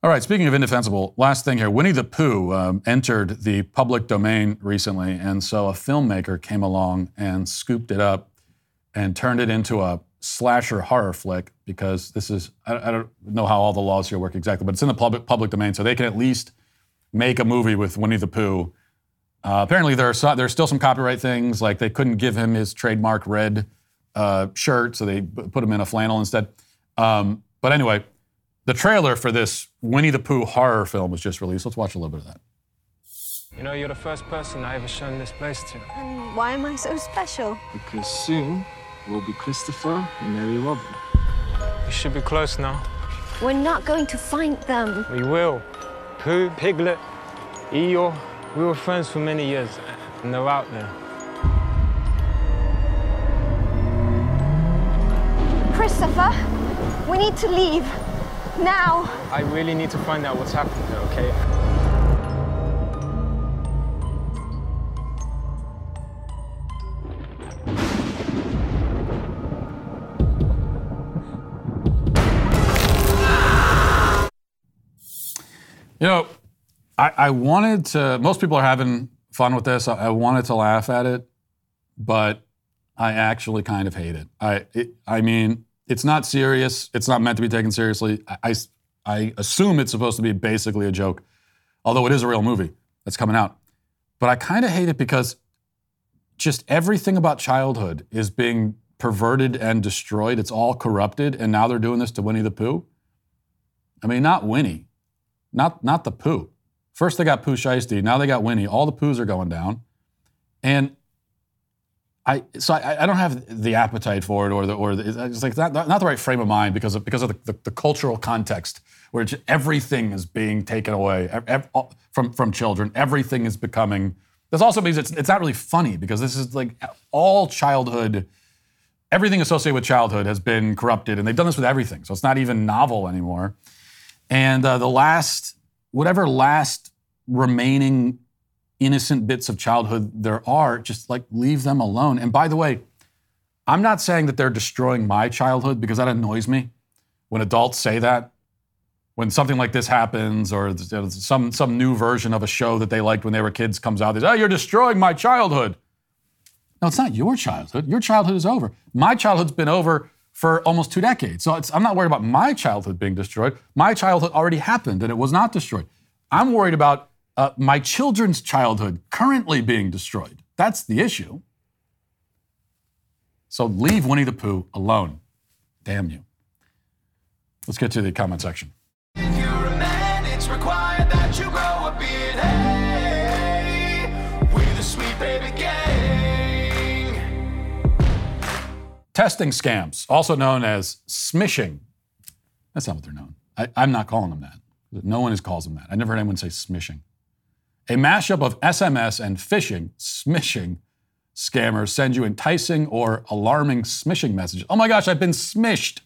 All right, speaking of indefensible, last thing here. Winnie the Pooh um, entered the public domain recently, and so a filmmaker came along and scooped it up and turned it into a slasher horror flick because this is I, I, don't know how all the laws here work exactly, but it's in the public public domain, so they can at least make a movie with Winnie the Pooh. Uh, apparently, there are so, there's still some copyright things, like they couldn't give him his trademark red uh, shirt, so they put him in a flannel instead. Um, but anyway, the trailer for this Winnie the Pooh horror film was just released. Let's watch a little bit of that. You know, you're the first person I ever shown this place to. And why am I so special? Because soon we'll be Christopher and Mary Robin. We should be close now. We're not going to find them. We will. Pooh, Piglet, Eeyore, we were friends for many years, and they're out there. Christopher, we need to leave. Now. I really need to find out what's happened here, okay? You know, I, I wanted to. Most people are having fun with this. I, I wanted to laugh at it, but I actually kind of hate it. I, it, I mean, it's not serious. It's not meant to be taken seriously. I, I, I assume it's supposed to be basically a joke, although it is a real movie that's coming out. But I kind of hate it because just everything about childhood is being perverted and destroyed. It's all corrupted, and now they're doing this to Winnie the Pooh. I mean, not Winnie, not not the Pooh. First they got Pooh Shiesty, now they got Winnie. All the Poohs are going down, and I so I, I don't have the appetite for it or the or the, it's like not, not the right frame of mind because of because of the, the, the cultural context where everything is being taken away from from children. Everything is becoming. This also means it's it's not really funny because this is like all childhood. Everything associated with childhood has been corrupted, and they've done this with everything. So it's not even novel anymore. And uh, the last, whatever last remaining innocent bits of childhood there are, just like leave them alone. And by the way, I'm not saying that they're destroying my childhood because that annoys me when adults say that. When something like this happens, or some some new version of a show that they liked when they were kids comes out, they say, "Oh, you're destroying my childhood." No, it's not your childhood. Your childhood is over. My childhood's been over for almost two decades. So I'm not worried about my childhood being destroyed. My childhood already happened and it was not destroyed. I'm worried about uh, my children's childhood currently being destroyed. That's the issue. So leave Winnie the Pooh alone. Damn you. Let's get to the comment section. If you're a man, it's required that you grow a beard. Hey, we the sweet baby gang. Testing scams, also known as smishing. That's not what they're known. I, I'm not calling them that. No one is calls them that. I never heard anyone say smishing. A mashup of SMS and phishing, smishing scammers send you enticing or alarming smishing messages. Oh my gosh, I've been smished.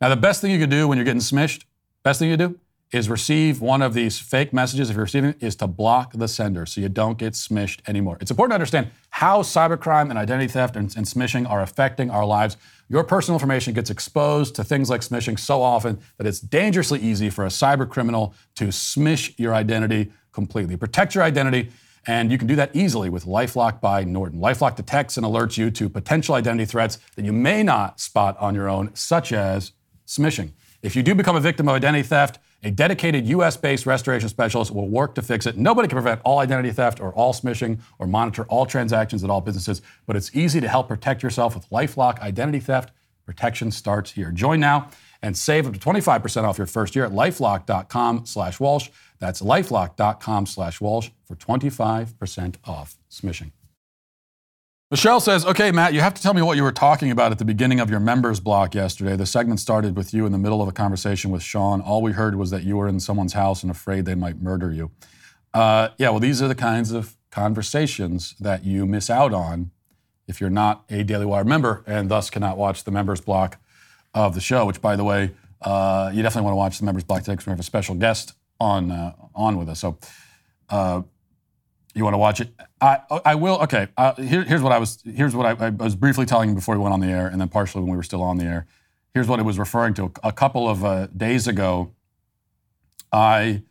Now, the best thing you can do when you're getting smished, best thing you do is receive one of these fake messages. If you're receiving it, is to block the sender so you don't get smished anymore. It's important to understand how cybercrime and identity theft and, and smishing are affecting our lives. Your personal information gets exposed to things like smishing so often that it's dangerously easy for a cyber criminal to smish your identity completely. Protect your identity, and you can do that easily with Lifelock by Norton. Lifelock detects and alerts you to potential identity threats that you may not spot on your own, such as smishing. If you do become a victim of identity theft, a dedicated US based restoration specialist will work to fix it. Nobody can prevent all identity theft or all smishing or monitor all transactions at all businesses, but it's easy to help protect yourself with Lifelock Identity Theft. Protection starts here. Join now and save up to 25% off your first year at lifelock.com slash Walsh. That's lifelock.com slash Walsh for 25% off smishing. Michelle says, okay, Matt, you have to tell me what you were talking about at the beginning of your members block yesterday. The segment started with you in the middle of a conversation with Sean. All we heard was that you were in someone's house and afraid they might murder you. Uh, yeah, well, these are the kinds of conversations that you miss out on if you're not a Daily Wire member and thus cannot watch the members block of the show, which, by the way, uh, you definitely want to watch the members block today because we have a special guest on, uh, on with us. So, uh, you want to watch it? I I will. Okay. Uh, here, here's what I was. Here's what I, I, was briefly telling you before we went on the air, and then partially when we were still on the air. Here's what it was referring to. A couple of uh, days ago, I,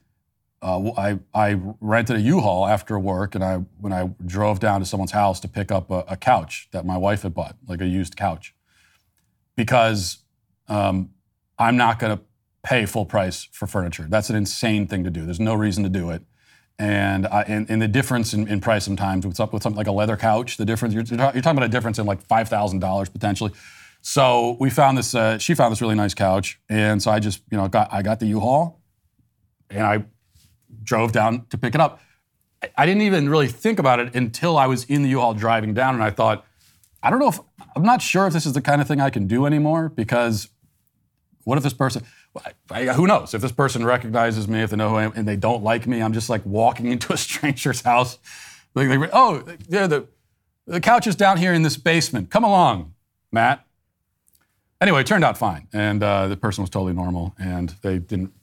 uh, I I rented a U-Haul after work, and I when I drove down to someone's house to pick up a, a couch that my wife had bought, like a used couch, because um, I'm not going to pay full price for furniture. That's an insane thing to do. There's no reason to do it. And, I, and, and, the difference in, in, price sometimes with, with something like a leather couch, the difference, you're, you're talking about a difference in like $5,000 potentially. So we found this, uh, she found this really nice couch. And so I just, you know, got, I got the U-Haul and I drove down to pick it up. I didn't even really think about it until I was in the U-Haul driving down and I thought, I don't know if, I'm not sure if this is the kind of thing I can do anymore because what if this person, I, who knows? If this person recognizes me, if they know who I am, and they don't like me, I'm just like walking into a stranger's house. Like, oh, the, the couch is down here in this basement. Come along, Matt. Anyway, it turned out fine. And uh, the person was totally normal, and they didn't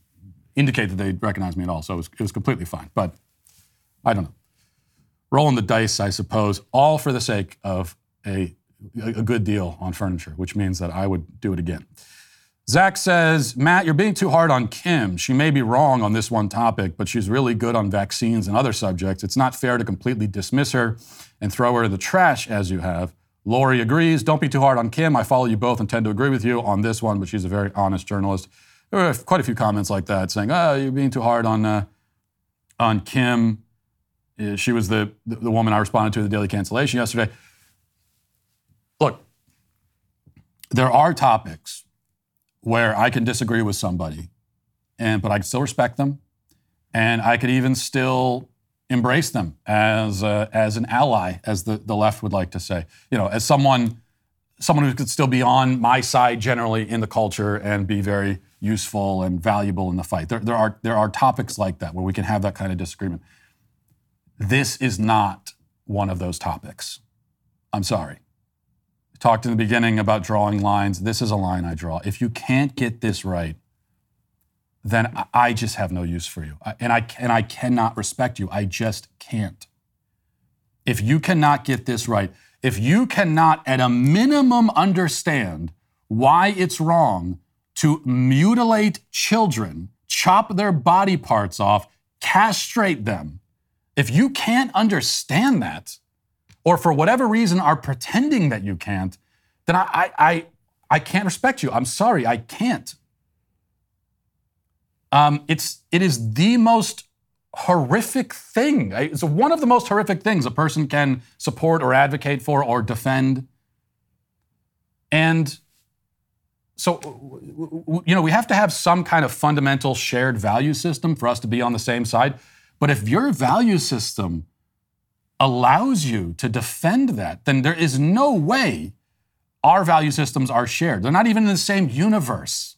indicate that they recognized me at all. So it was, it was completely fine. But I don't know. Rolling the dice, I suppose, all for the sake of a, a good deal on furniture, which means that I would do it again. Zach says, Matt, you're being too hard on Kim. She may be wrong on this one topic, but she's really good on vaccines and other subjects. It's not fair to completely dismiss her and throw her in the trash as you have. Lori agrees. Don't be too hard on Kim. I follow you both and tend to agree with you on this one, but she's a very honest journalist. There were quite a few comments like that saying, oh, you're being too hard on, uh, on Kim. She was the, the woman I responded to the daily cancellation yesterday. Look, there are topics where I can disagree with somebody, and but I can still respect them, and I could even still embrace them as uh, as an ally, as the, the left would like to say. You know, as someone someone who could still be on my side generally in the culture and be very useful and valuable in the fight. There, there are there are topics like that where we can have that kind of disagreement. This is not one of those topics. I'm sorry. I talked in the beginning about drawing lines. This is a line I draw. If you can't get this right, then I- just have no use for you. And I, and I cannot respect you. I just can't. If you cannot get this right, if you cannot at a minimum understand why it's wrong to mutilate children, chop their body parts off, castrate them, if you can't understand that, or for whatever reason are pretending that you can't, then I, I, I, can't respect you. I'm sorry, I can't. Um, it's, it is the most horrific thing. It's one of the most horrific things a person can support or advocate for or defend. And so, you know, we have to have some kind of fundamental shared value system for us to be on the same side. But if your value system allows you to defend that, then there is no way our value systems are shared. They're not even in the same universe.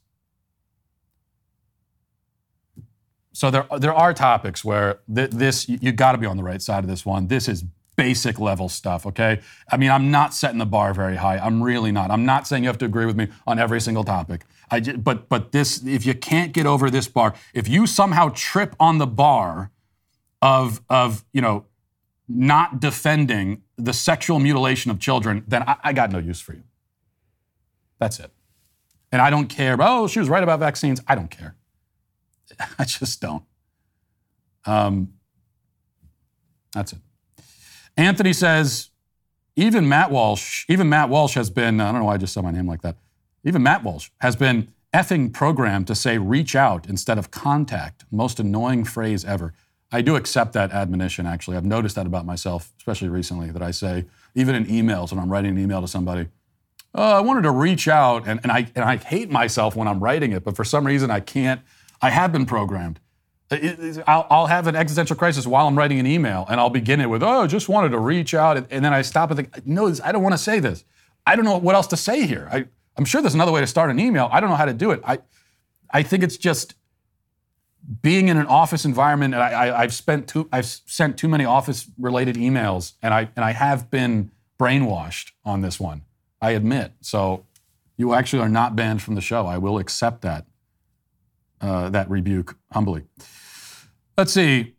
So there, there are topics where th- this you, got to be on the right side of this one. This is basic level stuff, okay? I mean, I'm not setting the bar very high. I'm really not. I'm not saying you have to agree with me on every single topic. I but but this if you can't get over this bar, if you somehow trip on the bar of of, you know, not defending the sexual mutilation of children, then I, I got no use for you. That's it. And I don't care. Oh, she was right about vaccines. I don't care. I just don't. Um, that's it. Anthony says, even Matt Walsh, even Matt Walsh has been, I don't know why I just said my name like that. Even Matt Walsh has been effing programmed to say reach out instead of contact. Most annoying phrase ever. I do accept that admonition, actually. I've noticed that about myself, especially recently, that I say, even in emails, when I'm writing an email to somebody, oh, I wanted to reach out, and, and, I, and I hate myself when I'm writing it, but for some reason I can't. I have been programmed. I'll, I'll have an existential crisis while I'm writing an email, and I'll begin it with, oh, just wanted to reach out, and, then I stop and think, no, I don't want to say this. I don't know what else to say here. I, I'm sure there's another way to start an email. I don't know how to do it. I, I think it's just being in an office environment, and I, I've spent too, I've sent too many office-related emails, and I and I have been brainwashed on this one. I admit. So, you actually are not banned from the show. I will accept that uh, that rebuke humbly. Let's see.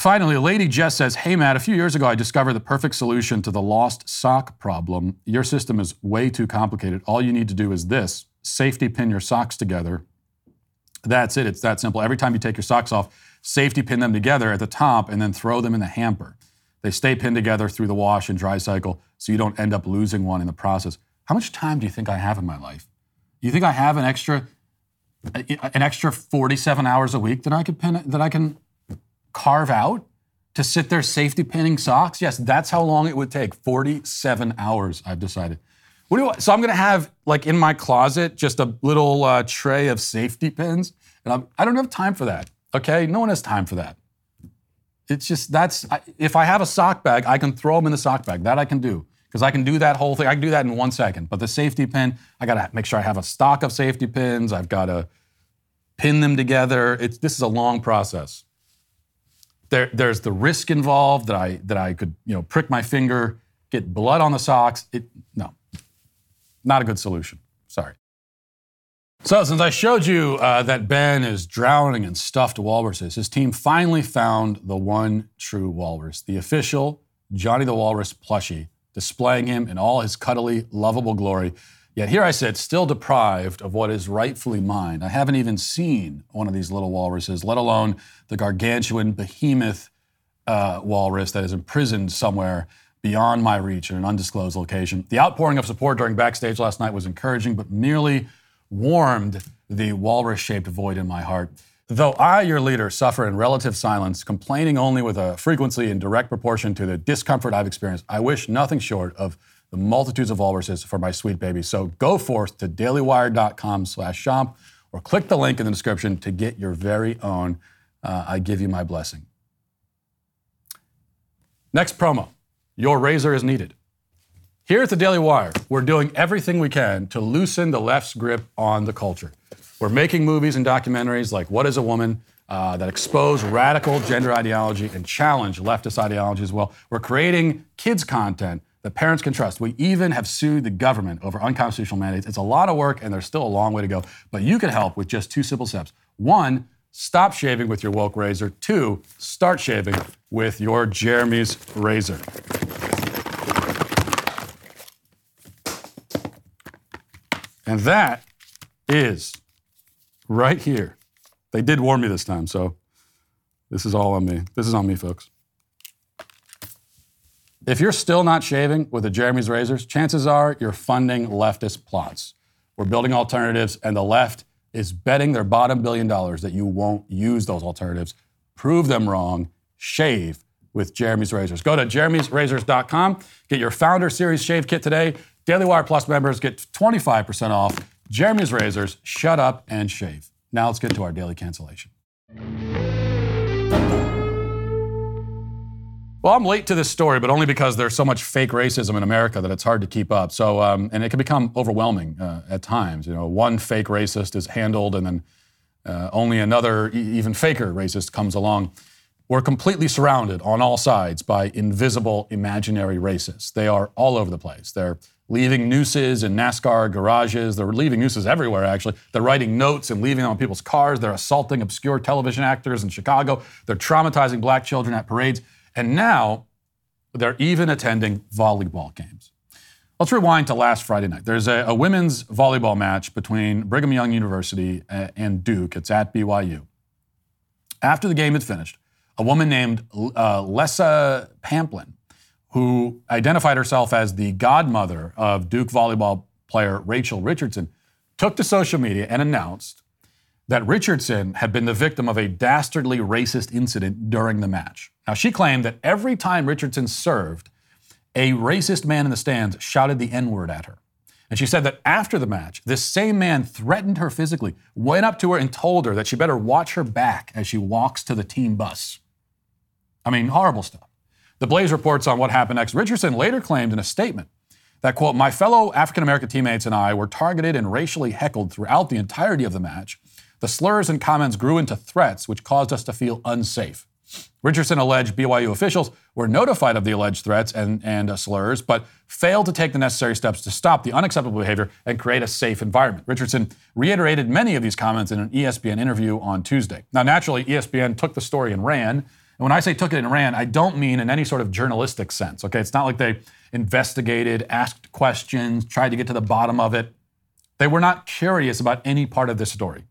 Finally, Lady Jess says, Hey, Matt, a few years ago I discovered the perfect solution to the lost sock problem. Your system is way too complicated. All you need to do is this safety pin your socks together. That's it. It's that simple. Every time you take your socks off, safety pin them together at the top and then throw them in the hamper. They stay pinned together through the wash and dry cycle so you don't end up losing one in the process. How much time do you think I have in my life? You think I have an extra an extra 47 hours a week that I could pin that I can carve out to sit there safety pinning socks? Yes, that's how long it would take. 47 hours, I've decided. What do so I'm to have like in my closet just a little uh, tray of safety pins, and I'm, I don't have time for that. Okay, no one has time for that. It's just that's if I have a sock bag, I can throw them in the sock bag. That I can do because I can do that whole thing. I can do that in one second. But the safety pin, I got to make sure I have a stock of safety pins. I've got to pin them together. It's this is a long process. There, there's the risk involved that I that I could you know prick my finger, get blood on the socks. It no, not a good solution. Sorry. So, since I showed you uh, that Ben is drowning in stuffed walruses, his team finally found the one true walrus, the official Johnny the Walrus plushie, displaying him in all his cuddly, lovable glory. Yet here I sit, still deprived of what is rightfully mine. I haven't even seen one of these little walruses, let alone the gargantuan behemoth uh, walrus that is imprisoned somewhere beyond my reach in an undisclosed location. The outpouring of support during backstage last night was encouraging, but merely warmed the walrus shaped void in my heart. Though I, your leader, suffer in relative silence, complaining only with a frequency in direct proportion to the discomfort I've experienced, I wish nothing short of the multitudes of walruses for my sweet baby. So go forth to dailywire.com slash shop or click the link in the description to get your very own. Uh, I give you my blessing. Next promo. Your razor is needed. Here at the Daily Wire, we're doing everything we can to loosen the left's grip on the culture. We're making movies and documentaries like What is a Woman uh, that expose radical gender ideology and challenge leftist ideology as well. We're creating kids' content that parents can trust. We even have sued the government over unconstitutional mandates. It's a lot of work and there's still a long way to go, but you can help with just two simple steps. One, stop shaving with your woke razor. Two, start shaving with your Jeremy's razor. And that is right here. They did warn me this time, so this is all on me. This is on me, folks. If you're still not shaving with the Jeremy's razors, chances are you're funding leftist plots. We're building alternatives, and the left is betting their bottom billion dollars that you won't use those alternatives. Prove them wrong. Shave with Jeremy's Razors. Go to jeremy'srazors.com. Get your Founder Series Shave Kit today. Daily Wire Plus members get 25% off. Jeremy's Razors, shut up and shave. Now let's get to our daily cancellation. Well, I'm late to this story, but only because there's so much fake racism in America that it's hard to keep up. So, um, and it can become overwhelming uh, at times. You know, one fake racist is handled, and then uh, only another, e- even faker racist comes along. We're completely surrounded on all sides by invisible, imaginary racists. They are all over the place. They're leaving nooses in NASCAR garages. They're leaving nooses everywhere, actually. They're writing notes and leaving them on people's cars. They're assaulting obscure television actors in Chicago. They're traumatizing black children at parades. And now they're even attending volleyball games. Let's rewind to last Friday night. There's a, a women's volleyball match between Brigham Young University uh, and Duke. It's at BYU. After the game had finished, a woman named uh, Lesa Pamplin, who identified herself as the godmother of Duke volleyball player Rachel Richardson, took to social media and announced that Richardson had been the victim of a dastardly racist incident during the match. Now, she claimed that every time Richardson served, a racist man in the stands shouted the N word at her. And she said that after the match, this same man threatened her physically, went up to her and told her that she better watch her back as she walks to the team bus. I mean, horrible stuff. The Blaze reports on what happened next. Richardson later claimed in a statement that, quote, my fellow African American teammates and I were targeted and racially heckled throughout the entirety of the match. The slurs and comments grew into threats, which caused us to feel unsafe. Richardson alleged BYU officials were notified of the alleged threats and, and uh, slurs, but failed to take the necessary steps to stop the unacceptable behavior and create a safe environment. Richardson reiterated many of these comments in an ESPN interview on Tuesday. Now, naturally, ESPN took the story and ran. And when I say took it and ran, I don't mean in any sort of journalistic sense. Okay, it's not like they investigated, asked questions, tried to get to the bottom of it. They were not curious about any part of this story.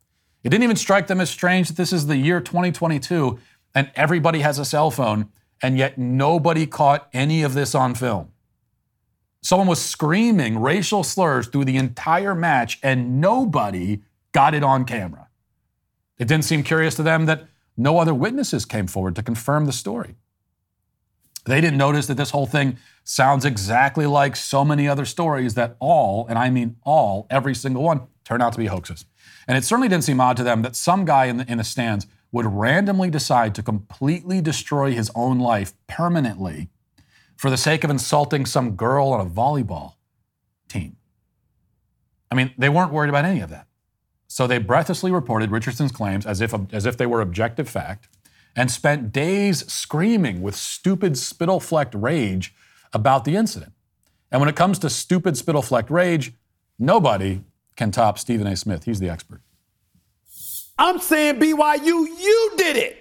It didn't even strike them as strange that this is the year 2022 and everybody has a cell phone, and yet nobody caught any of this on film. Someone was screaming racial slurs through the entire match, and nobody got it on camera. It didn't seem curious to them that no other witnesses came forward to confirm the story. They didn't notice that this whole thing sounds exactly like so many other stories that all, and I mean all, every single one, turn out to be hoaxes. And it certainly didn't seem odd to them that some guy in the, in the stands would randomly decide to completely destroy his own life permanently for the sake of insulting some girl on a volleyball team. I mean, they weren't worried about any of that. So they breathlessly reported Richardson's claims as if, as if they were objective fact and spent days screaming with stupid spittle flecked rage about the incident. And when it comes to stupid spittle flecked rage, nobody can top Stephen A. Smith. He's the expert. I'm saying BYU, you did it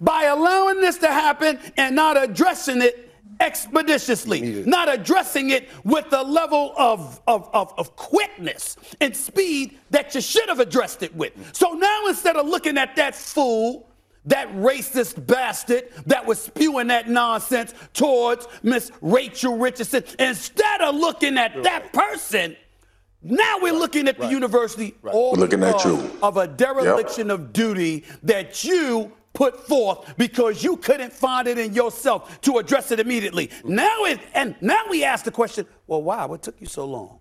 by allowing this to happen and not addressing it expeditiously, not addressing it with the level of, of, of, of quickness and speed that you should have addressed it with. So now instead of looking at that fool, that racist bastard that was spewing that nonsense towards Miss Rachel Richardson, instead of looking at that person, now we're looking at the university all We're looking at you. of a dereliction of duty that you put forth because you couldn't find it in yourself to address it immediately. Now it and now we ask the question, well, why? What took you so long?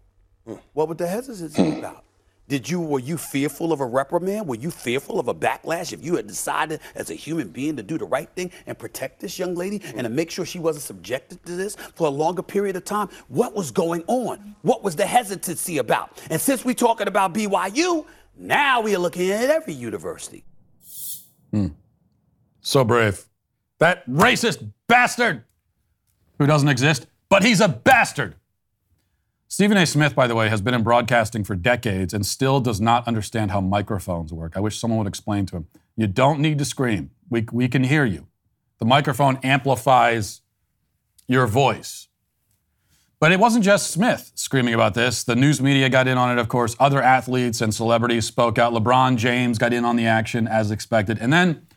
What was the hesitancy about? Did you were you fearful of a reprimand? Were you fearful of a backlash if you had decided as a human being to do the right thing and protect this young lady and to make sure she wasn't subjected to this for a longer period of time? What was going on? What was the hesitancy about? And since we're talking about BYU, now we are looking at every university. Hmm. So brave. That racist bastard who doesn't exist, but he's a bastard. Stephen A. Smith, by the way, has been in broadcasting for decades and still does not understand how microphones work. I wish someone would explain to him. You don't need to scream. We, we can hear you. The microphone amplifies your voice. But it wasn't just Smith screaming about this. The news media got in on it, of course. Other athletes and celebrities spoke out. LeBron James got in on the action as expected. And then,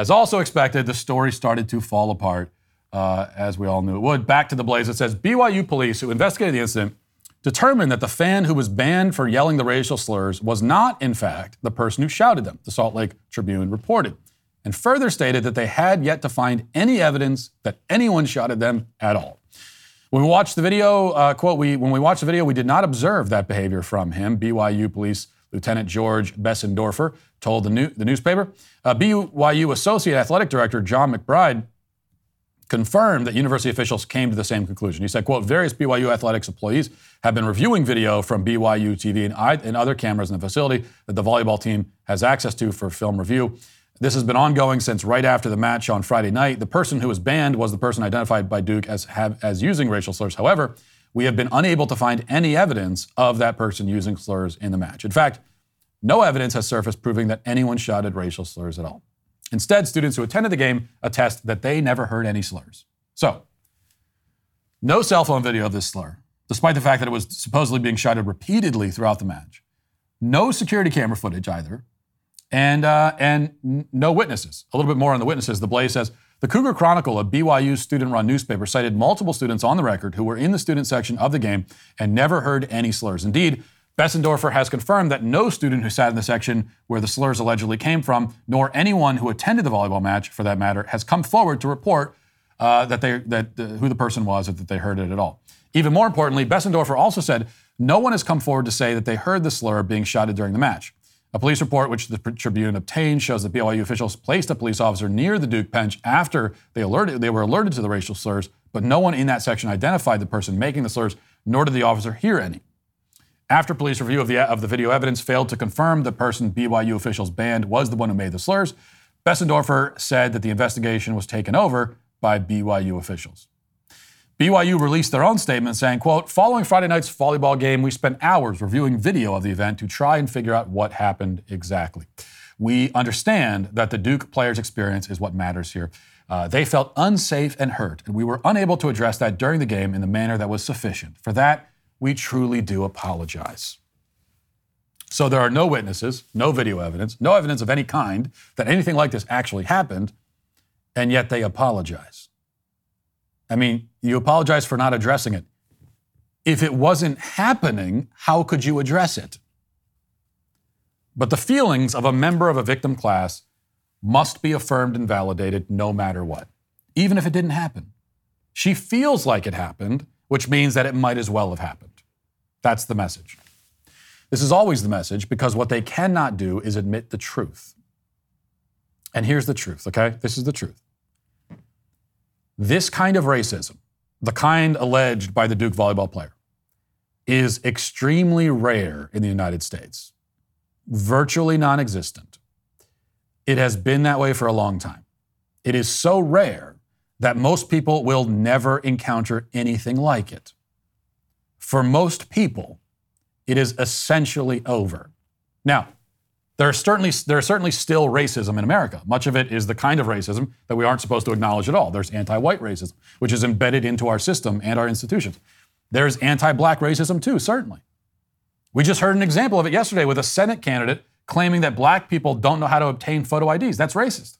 as also expected, the story started to fall apart, uh, as we all knew it would. Back to the Blaze. It says BYU police, who investigated the incident, determined that the fan who was banned for yelling the racial slurs was not, in fact, the person who shouted them, the Salt Lake Tribune reported, and further stated that they had yet to find any evidence that anyone shouted them at all. When we watched the video, uh, quote, we, when we watched the video, we did not observe that behavior from him. BYU Police Lieutenant George Besendorfer told the, new, the newspaper. Uh, BYU Associate Athletic Director John McBride confirmed that university officials came to the same conclusion. He said, quote, various BYU athletics employees have been reviewing video from BYU TV and, I, and other cameras in the facility that the volleyball team has access to for film review. This has been ongoing since right after the match on Friday night. The person who was banned was the person identified by Duke as, have, as using racial slurs. However, we have been unable to find any evidence of that person using slurs in the match. In fact, no evidence has surfaced proving that anyone shouted racial slurs at all. Instead, students who attended the game attest that they never heard any slurs. So, no cell phone video of this slur, despite the fact that it was supposedly being shouted repeatedly throughout the match. No security camera footage either, and uh, and no witnesses. A little bit more on the witnesses. The Blaze says the Cougar Chronicle, a BYU student-run newspaper, cited multiple students on the record who were in the student section of the game and never heard any slurs. Indeed, Besendorfer has confirmed that no student who sat in the section where the slurs allegedly came from, nor anyone who attended the volleyball match, for that matter, has come forward to report uh, that they that uh, who the person was or that they heard it at all. Even more importantly, Besendorfer also said no one has come forward to say that they heard the slur being shouted during the match. A police report, which the Tribune obtained, shows that BYU officials placed a police officer near the Duke bench after they alerted they were alerted to the racial slurs, but no one in that section identified the person making the slurs, nor did the officer hear any. After police review of the, of the video evidence failed to confirm the person BYU officials banned was the one who made the slurs, Besendorfer said that the investigation was taken over by BYU officials. BYU released their own statement saying, quote, following Friday night's volleyball game, we spent hours reviewing video of the event to try and figure out what happened exactly. We understand that the Duke players' experience is what matters here. Uh, they felt unsafe and hurt, and we were unable to address that during the game in the manner that was sufficient. For that, we truly do apologize. So there are no witnesses, no video evidence, no evidence of any kind that anything like this actually happened, and yet they apologize. I mean, you apologize for not addressing it. If it wasn't happening, how could you address it? But the feelings of a member of a victim class must be affirmed and validated no matter what, even if it didn't happen. She feels like it happened, which means that it might as well have happened. That's the message. This is always the message because what they cannot do is admit the truth. And here's the truth, okay? This is the truth. This kind of racism, the kind alleged by the Duke volleyball player, is extremely rare in the United States, virtually non existent. It has been that way for a long time. It is so rare that most people will never encounter anything like it. For most people, it is essentially over. Now, There certainly there are certainly still racism in America. Much of it is the kind of racism that we aren't supposed to acknowledge at all. There's anti-white racism, which is embedded into our system and our institutions. There's anti-black racism too, certainly. We just heard an example of it yesterday with a Senate candidate claiming that black people don't know how to obtain photo IDs. That's racist.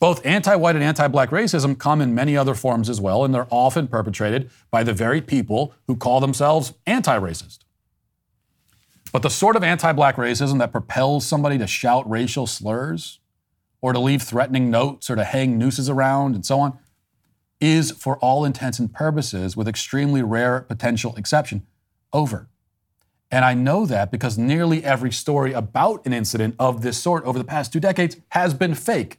Both anti white and anti black racism come in many other forms as well, and they're often perpetrated by the very people who call themselves anti racist. But the sort of anti black racism that propels somebody to shout racial slurs or to leave threatening notes or to hang nooses around and so on is, for all intents and purposes, with extremely rare potential exception, over. And I know that because nearly every story about an incident of this sort over the past two decades has been fake.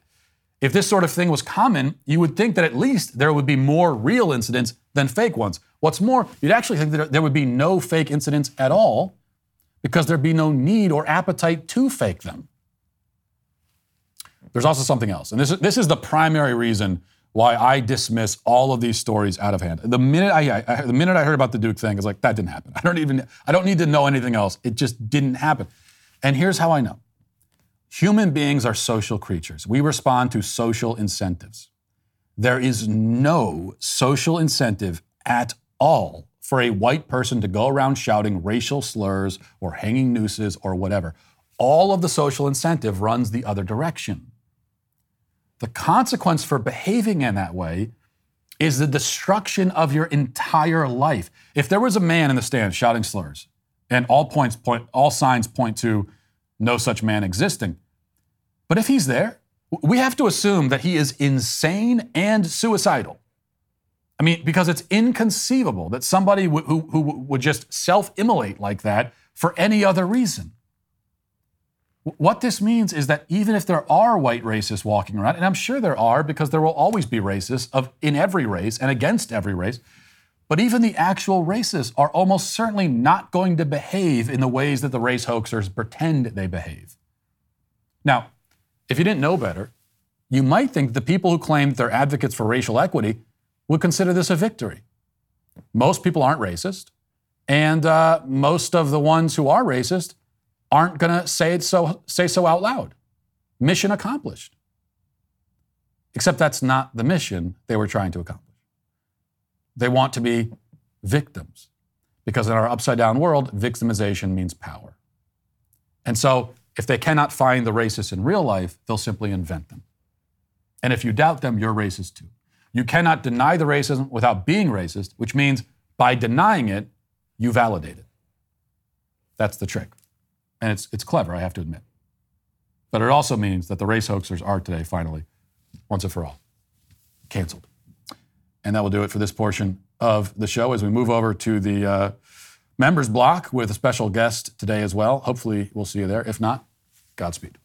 If this sort of thing was common, you would think that at least there would be more real incidents than fake ones. What's more, you'd actually think that there would be no fake incidents at all because there'd be no need or appetite to fake them. There's also something else, and this is, this is the primary reason why I dismiss all of these stories out of hand. The minute I, I, the minute I heard about the Duke thing, it's like that didn't happen. I don't even I don't need to know anything else. It just didn't happen. And here's how I know. Human beings are social creatures. We respond to social incentives. There is no social incentive at all for a white person to go around shouting racial slurs or hanging nooses or whatever. All of the social incentive runs the other direction. The consequence for behaving in that way is the destruction of your entire life. If there was a man in the stands shouting slurs, and all points point, all signs point to no such man existing, but if he's there, we have to assume that he is insane and suicidal. I mean, because it's inconceivable that somebody w- who, who would just self immolate like that for any other reason. What this means is that even if there are white racists walking around, and I'm sure there are because there will always be racists of, in every race and against every race, but even the actual racists are almost certainly not going to behave in the ways that the race hoaxers pretend they behave. Now, if you didn't know better, you might think the people who claim they're advocates for racial equity would consider this a victory. Most people aren't racist, and uh, most of the ones who are racist aren't going to say it so say so out loud. Mission accomplished. Except that's not the mission they were trying to accomplish. They want to be victims because in our upside down world, victimization means power. And so, if they cannot find the racists in real life, they'll simply invent them. And if you doubt them, you're racist too. You cannot deny the racism without being racist, which means by denying it, you validate it. That's the trick. And it's, it's clever, I have to admit. But it also means that the race hoaxers are today, finally, once and for all, canceled. And that will do it for this portion of the show as we move over to the uh, members block with a special guest today as well. Hopefully, we'll see you there. If not, Godspeed.